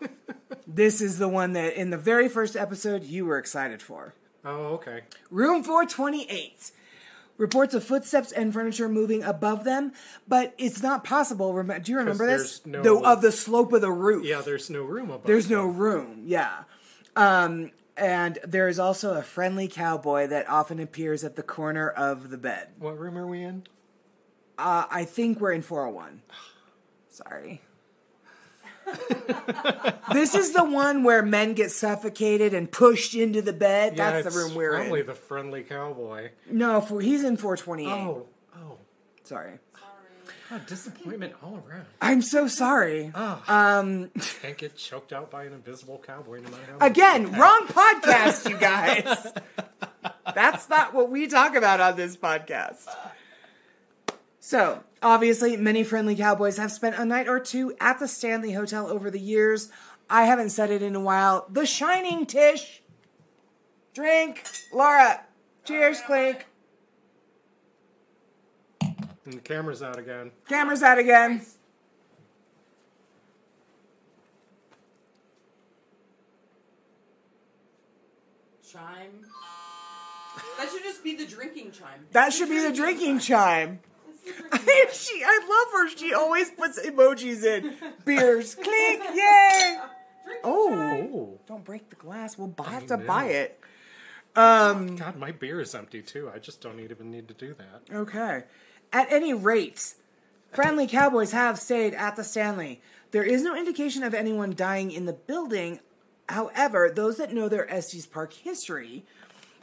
this is the one that in the very first episode you were excited for. Oh, okay. Room 428. Reports of footsteps and furniture moving above them, but it's not possible. Rem- Do you remember this? no- The, of the slope of the roof. Yeah, there's no room above. There's no room. Yeah. Um, and there is also a friendly cowboy that often appears at the corner of the bed. What room are we in? Uh, I think we're in 401. Sorry. this is the one where men get suffocated and pushed into the bed. Yeah, That's the room we're in. probably the friendly cowboy. No, for, he's in 428. Oh, oh. Sorry. God, disappointment all around. I'm so sorry. Oh, Um, can't get choked out by an invisible cowboy no matter how again, wrong podcast, you guys. That's not what we talk about on this podcast. So, obviously, many friendly cowboys have spent a night or two at the Stanley Hotel over the years. I haven't said it in a while. The Shining Tish. Drink. Laura. Cheers, clink. And the camera's out again. Camera's out again. Chime. That should just be the drinking chime. That should be the drinking chime. It's the drinking chime. she, I love her. She always puts emojis in. Beers. Clink. Yay. Drinking Oh. chime. Oh, Don't break the glass. We'll buy- have I to buy it. Um, God, my beer is empty too. I just don't even need to do that. okay. At any rate, friendly cowboys have stayed at the Stanley. There is no indication of anyone dying in the building. However, those that know their Estes Park history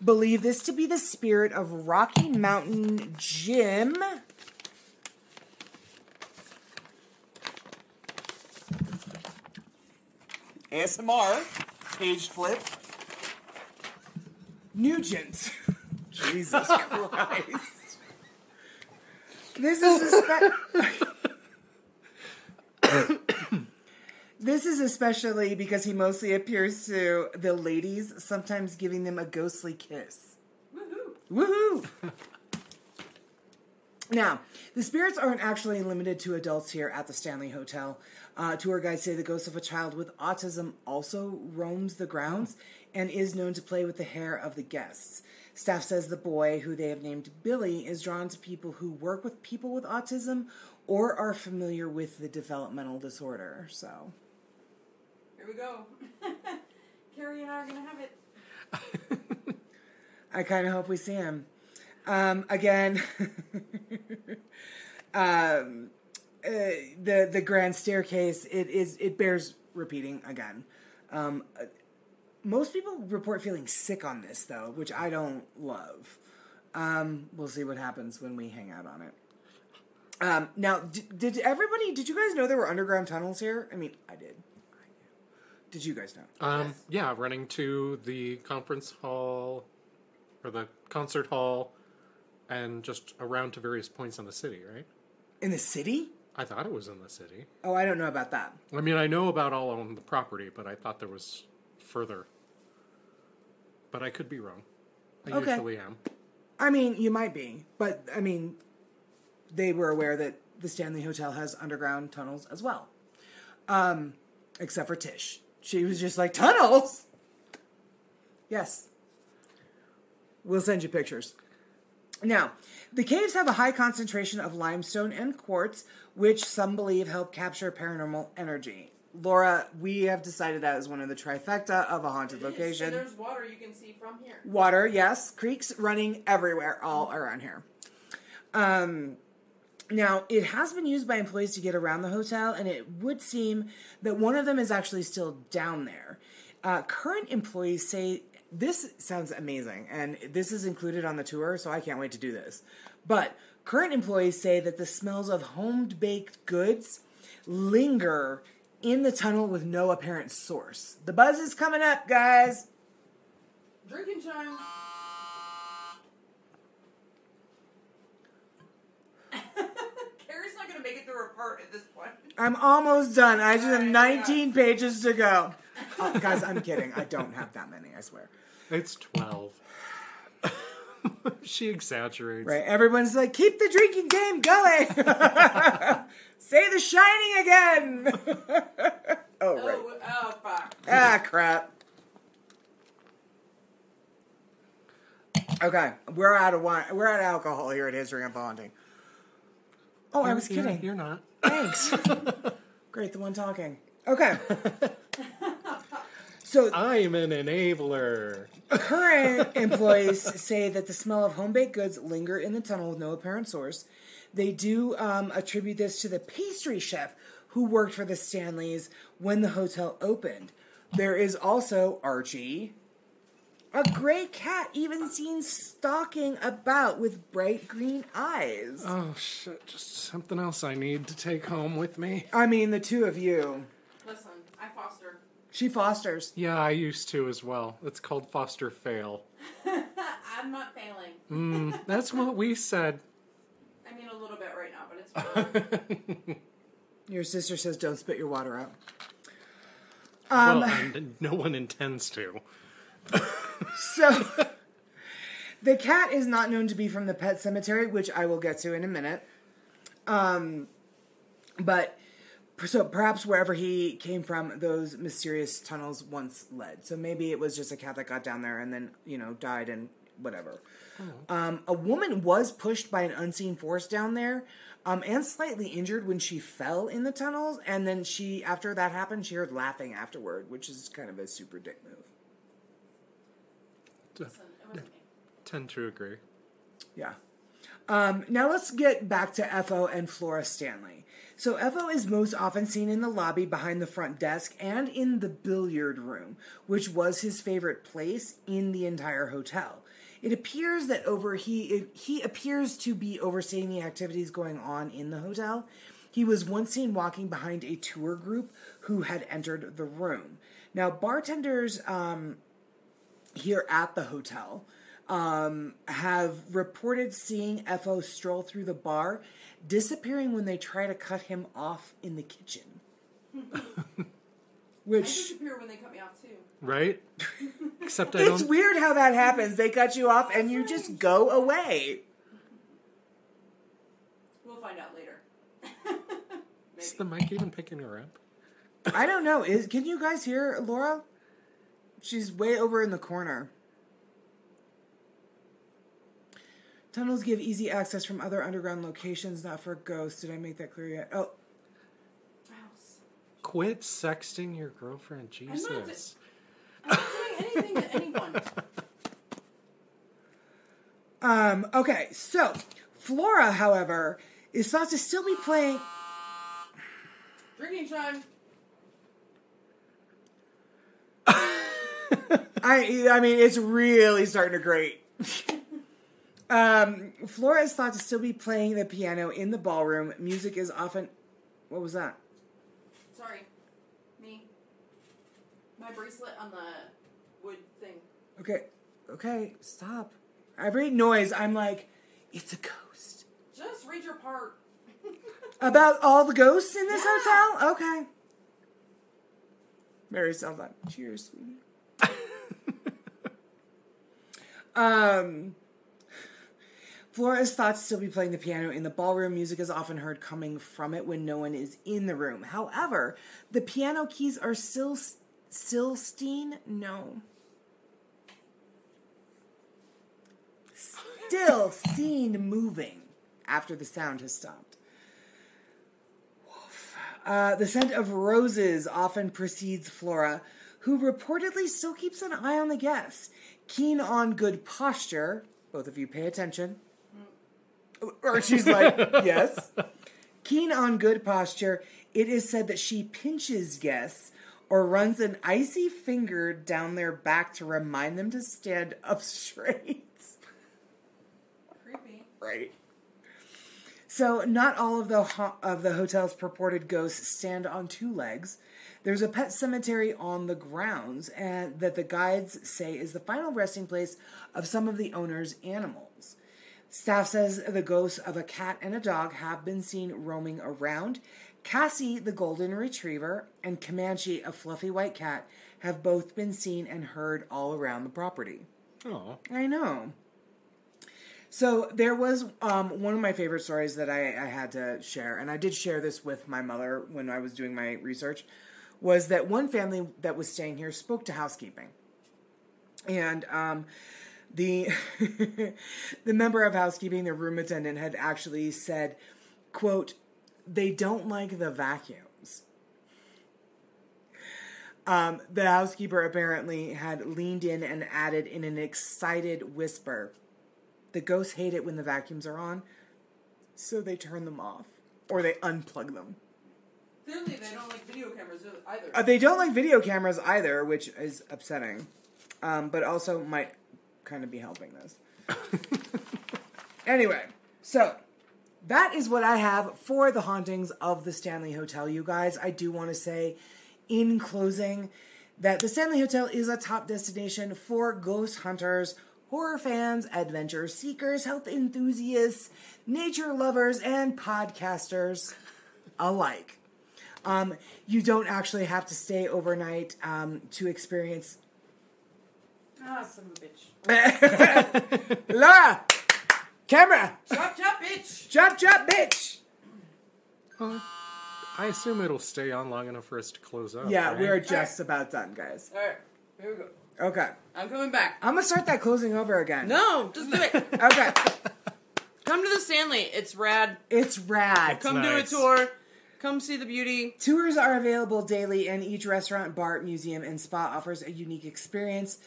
believe this to be the spirit of Rocky Mountain Jim. ASMR, page flip. Nugent. Jesus Christ. This is espe- This is especially because he mostly appears to the ladies, sometimes giving them a ghostly kiss. Woohoo. Woohoo! Now, the spirits aren't actually limited to adults here at the Stanley Hotel. Uh, tour guides say the ghost of a child with autism also roams the grounds and is known to play with the hair of the guests. Staff says the boy, who they have named Billy, is drawn to people who work with people with autism or are familiar with the developmental disorder. So, Here we go. Carrie and I are gonna have it. I kind of hope we see him. Um, again, um, uh, the the grand staircase it is it bears repeating again. Um, uh, most people report feeling sick on this though, which I don't love. Um, we'll see what happens when we hang out on it. Um, now, did, did everybody? Did you guys know there were underground tunnels here? I mean, I did. Did you guys know? Um, yeah, running to the conference hall or the concert hall and just around to various points in the city, right? In the city? I thought it was in the city. Oh, I don't know about that. I mean, I know about all on the property, but I thought there was further. But I could be wrong. I Okay. usually am. I mean, you might be, but I mean, they were aware that the Stanley Hotel has underground tunnels as well. Um, except for Tish. She was just like, tunnels? Yes. We'll send you pictures. Now, the caves have a high concentration of limestone and quartz, which some believe help capture paranormal energy. Laura, we have decided that is one of the trifecta of a haunted location. And there's water you can see from here. Water, yes. Creeks running everywhere, all around here. Um, now, it has been used by employees to get around the hotel, and it would seem that one of them is actually still down there. Uh, current employees say this sounds amazing, and this is included on the tour, so I can't wait to do this. But current employees say that the smells of home baked goods linger in the tunnel with no apparent source. The buzz is coming up, guys. Drinking time. Carrie's not gonna make it through her part at this point. I'm almost done. I just have 19 pages to go. Oh, guys, I'm kidding. I don't have that many, I swear. It's 12. she exaggerates. Right? Everyone's like, keep the drinking game going. Say the shining again. oh, right. Oh, oh, fuck. Ah, crap. Okay, we're out of wine. We're out of alcohol here at History of Haunting. Oh, I was You're- kidding. You're not. Thanks. Great, the one talking. Okay. So I'm an enabler. current employees say that the smell of home baked goods linger in the tunnel with no apparent source. They do um, attribute this to the pastry chef who worked for the Stanleys when the hotel opened. There is also Archie, a gray cat, even seen stalking about with bright green eyes. Oh shit! Just something else I need to take home with me. I mean, the two of you. Listen, I foster. She fosters. Yeah, I used to as well. It's called foster fail. I'm not failing. Mm, that's what we said. I mean, a little bit right now, but it's fine. Your sister says, "Don't spit your water out." well, and no one intends to. So, the cat is not known to be from the pet cemetery, which I will get to in a minute. Um, but so perhaps wherever he came from, those mysterious tunnels once led. So maybe it was just a cat that got down there and then you know died and whatever. Um, a woman was pushed by an unseen force down there. Um, and slightly injured when she fell in the tunnels, and then she, after that happened, she heard laughing afterward, which is kind of a super dick move. Listen, it wasn't me. Tend to agree. Yeah. Um, now let's get back to FO and Flora Stanley. So FO is most often seen in the lobby behind the front desk and in the billiard room, which was his favorite place in the entire hotel. It appears that over he he appears to be overseeing the activities going on in the hotel. He was once seen walking behind a tour group who had entered the room. Now bartenders um, here at the hotel um, have reported seeing FO stroll through the bar, disappearing when they try to cut him off in the kitchen. I Which disappear when they cut me off too. Right? Except I it's don't. weird how that happens. They cut you off and you just go away. We'll find out later. Is the mic even picking her up? I don't know. Is can you guys hear Laura? She's way over in the corner. Tunnels give easy access from other underground locations, not for ghosts. Did I make that clear yet? Oh, Mouse. Quit sexting your girlfriend, not Jesus. I'm not doing anything to anyone. um, okay. So, Flora, however, is thought to still be playing. Drinking time. I, I mean, it's really starting to grate. um, Flora is thought to still be playing the piano in the ballroom. Music is often. What was that? Sorry. Me. My bracelet on the wood thing. Okay, okay, stop. Every noise, I'm like, it's a ghost. Just read your part. About all the ghosts in this Yeah. hotel? Okay. Mary sounds like, cheers, sweetie. um, Flora is thought to still be playing the piano in the ballroom. Music is often heard coming from it when no one is in the room. However, the piano keys are still Silstein. No. Still seen moving after the sound has stopped. Woof. Uh, the scent of roses often precedes Flora, who reportedly still keeps an eye on the guests. Keen on good posture, both of you pay attention. Or she's like, yes. Keen on good posture, it is said that she pinches guests or runs an icy finger down their back to remind them to stand up straight. Creepy. Right. So, not all of the ho- of the hotel's purported ghosts stand on two legs. There's a pet cemetery on the grounds, and that the guides say is the final resting place of some of the owner's animals. Staff says the ghosts of a cat and a dog have been seen roaming around. Cassie, the golden retriever, and Comanche, a fluffy white cat, have both been seen and heard all around the property. Oh, I know. So there was um, one of my favorite stories that I, I had to share, and I did share this with my mother when I was doing my research. Was that one family that was staying here spoke to housekeeping, and um, the the member of housekeeping, the room attendant, had actually said, "quote They don't like the vacuums." Um, the housekeeper apparently had leaned in and added in an excited whisper, The ghosts hate it when the vacuums are on, so they turn them off or they unplug them. Clearly, they don't like video cameras either. Uh, they don't like video cameras either, which is upsetting, um, but also might kind of be helping this. anyway, so that is what I have for the hauntings of the Stanley Hotel, you guys. I do want to say in closing that the Stanley Hotel is a top destination for ghost hunters, horror fans, adventure seekers, health enthusiasts, nature lovers, and podcasters alike. Um, you don't actually have to stay overnight um, to experience. Ah, son of a bitch. Laura, camera, Chop, chop, bitch. chop, chop, bitch. well, I assume it'll stay on long enough for us to close up. Yeah, right? we're just about done, guys. All right, here we go. Okay, I'm coming back. I'm gonna start that closing over again. No, just do it. Okay, Come to the Stanley. It's rad. it's rad. Come nice. do a tour. Come see the beauty. Tours are available daily, and each restaurant, bar, museum, and spa offers a unique experience.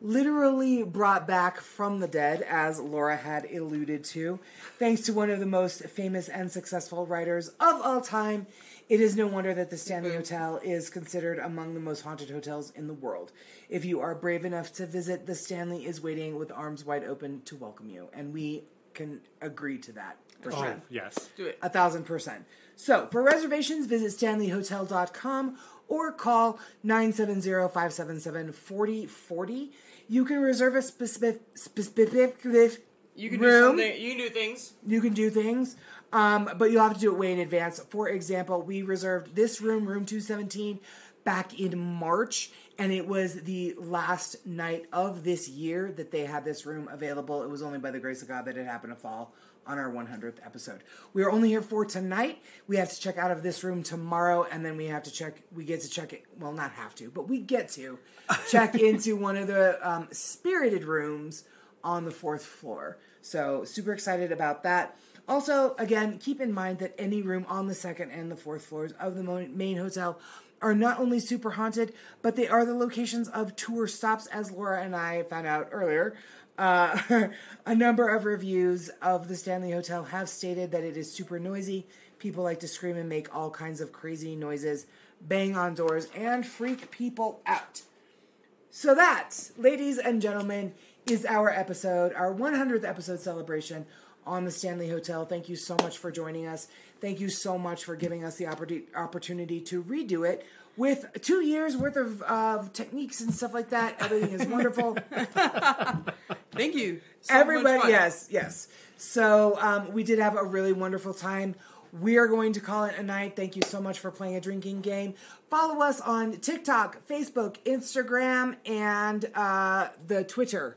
Literally brought back from the dead, as Laura had alluded to. Thanks to one of the most famous and successful writers of all time, it is no wonder that the Stanley mm-hmm. Hotel is considered among the most haunted hotels in the world. If you are brave enough to visit, the Stanley is waiting with arms wide open to welcome you, and we can agree to that for Oh, sure. yes. Do it. A thousand percent. So for reservations, visit stanleyhotel.com or call 970-577-4040. You can reserve a specific specific You can do room. something. You can do things. You can do things, um, but you'll have to do it way in advance. For example, we reserved this room, room 217, back in March, and it was the last night of this year that they had this room available. It was only by the grace of God that it happened to fall on our 100th episode. We are only here for tonight. We have to check out of this room tomorrow, and then we have to check. We get to check it. Well, not have to, but we get to check into one of the um, spirited rooms on the fourth floor. So super excited about that. Also, again, keep in mind that any room on the second and the fourth floors of the main hotel are not only super haunted, but they are the locations of tour stops, as Laura and I found out earlier. Uh, a number of reviews of the Stanley Hotel have stated that it is super noisy. People like to scream and make all kinds of crazy noises, bang on doors, and freak people out. So that, ladies and gentlemen, is our episode, our 100th episode celebration on the Stanley Hotel. Thank you so much for joining us. Thank you so much for giving us the opportunity to redo it with two years worth of uh, techniques and stuff like that. Everything is wonderful. Thank you. So much Everybody, fun. yes, yes. So um, we did have a really wonderful time. We are going to call it a night. Thank you so much for playing a drinking game. Follow us on TikTok, Facebook, Instagram, and uh, the Twitter,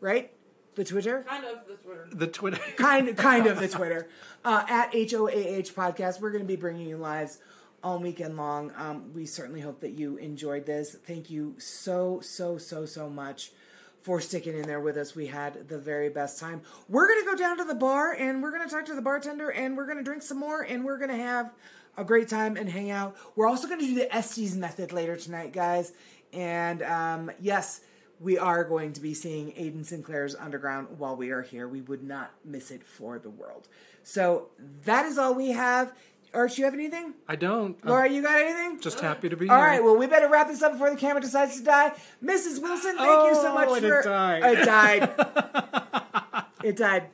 right? The Twitter? Kind of the Twitter. The Twitter. kind kind of the Twitter uh, at HOAH podcast. We're going to be bringing you lives all weekend long. Um, we certainly hope that you enjoyed this. Thank you so so so so much for sticking in there with us. We had the very best time. We're going to go down to the bar and we're going to talk to the bartender and we're going to drink some more and we're going to have a great time and hang out. We're also going to do the Estes method later tonight, guys. And um, yes, we are going to be seeing Aiden Sinclair's Underground while we are here. We would not miss it for the world. So that is all we have. Arch, do you have anything? I don't. I'm Laura, you got anything? just happy to be All here. All right, well, we better wrap this up before the camera decides to die. Mrs. Wilson, thank you so Oh, much for. it died. It died. it died.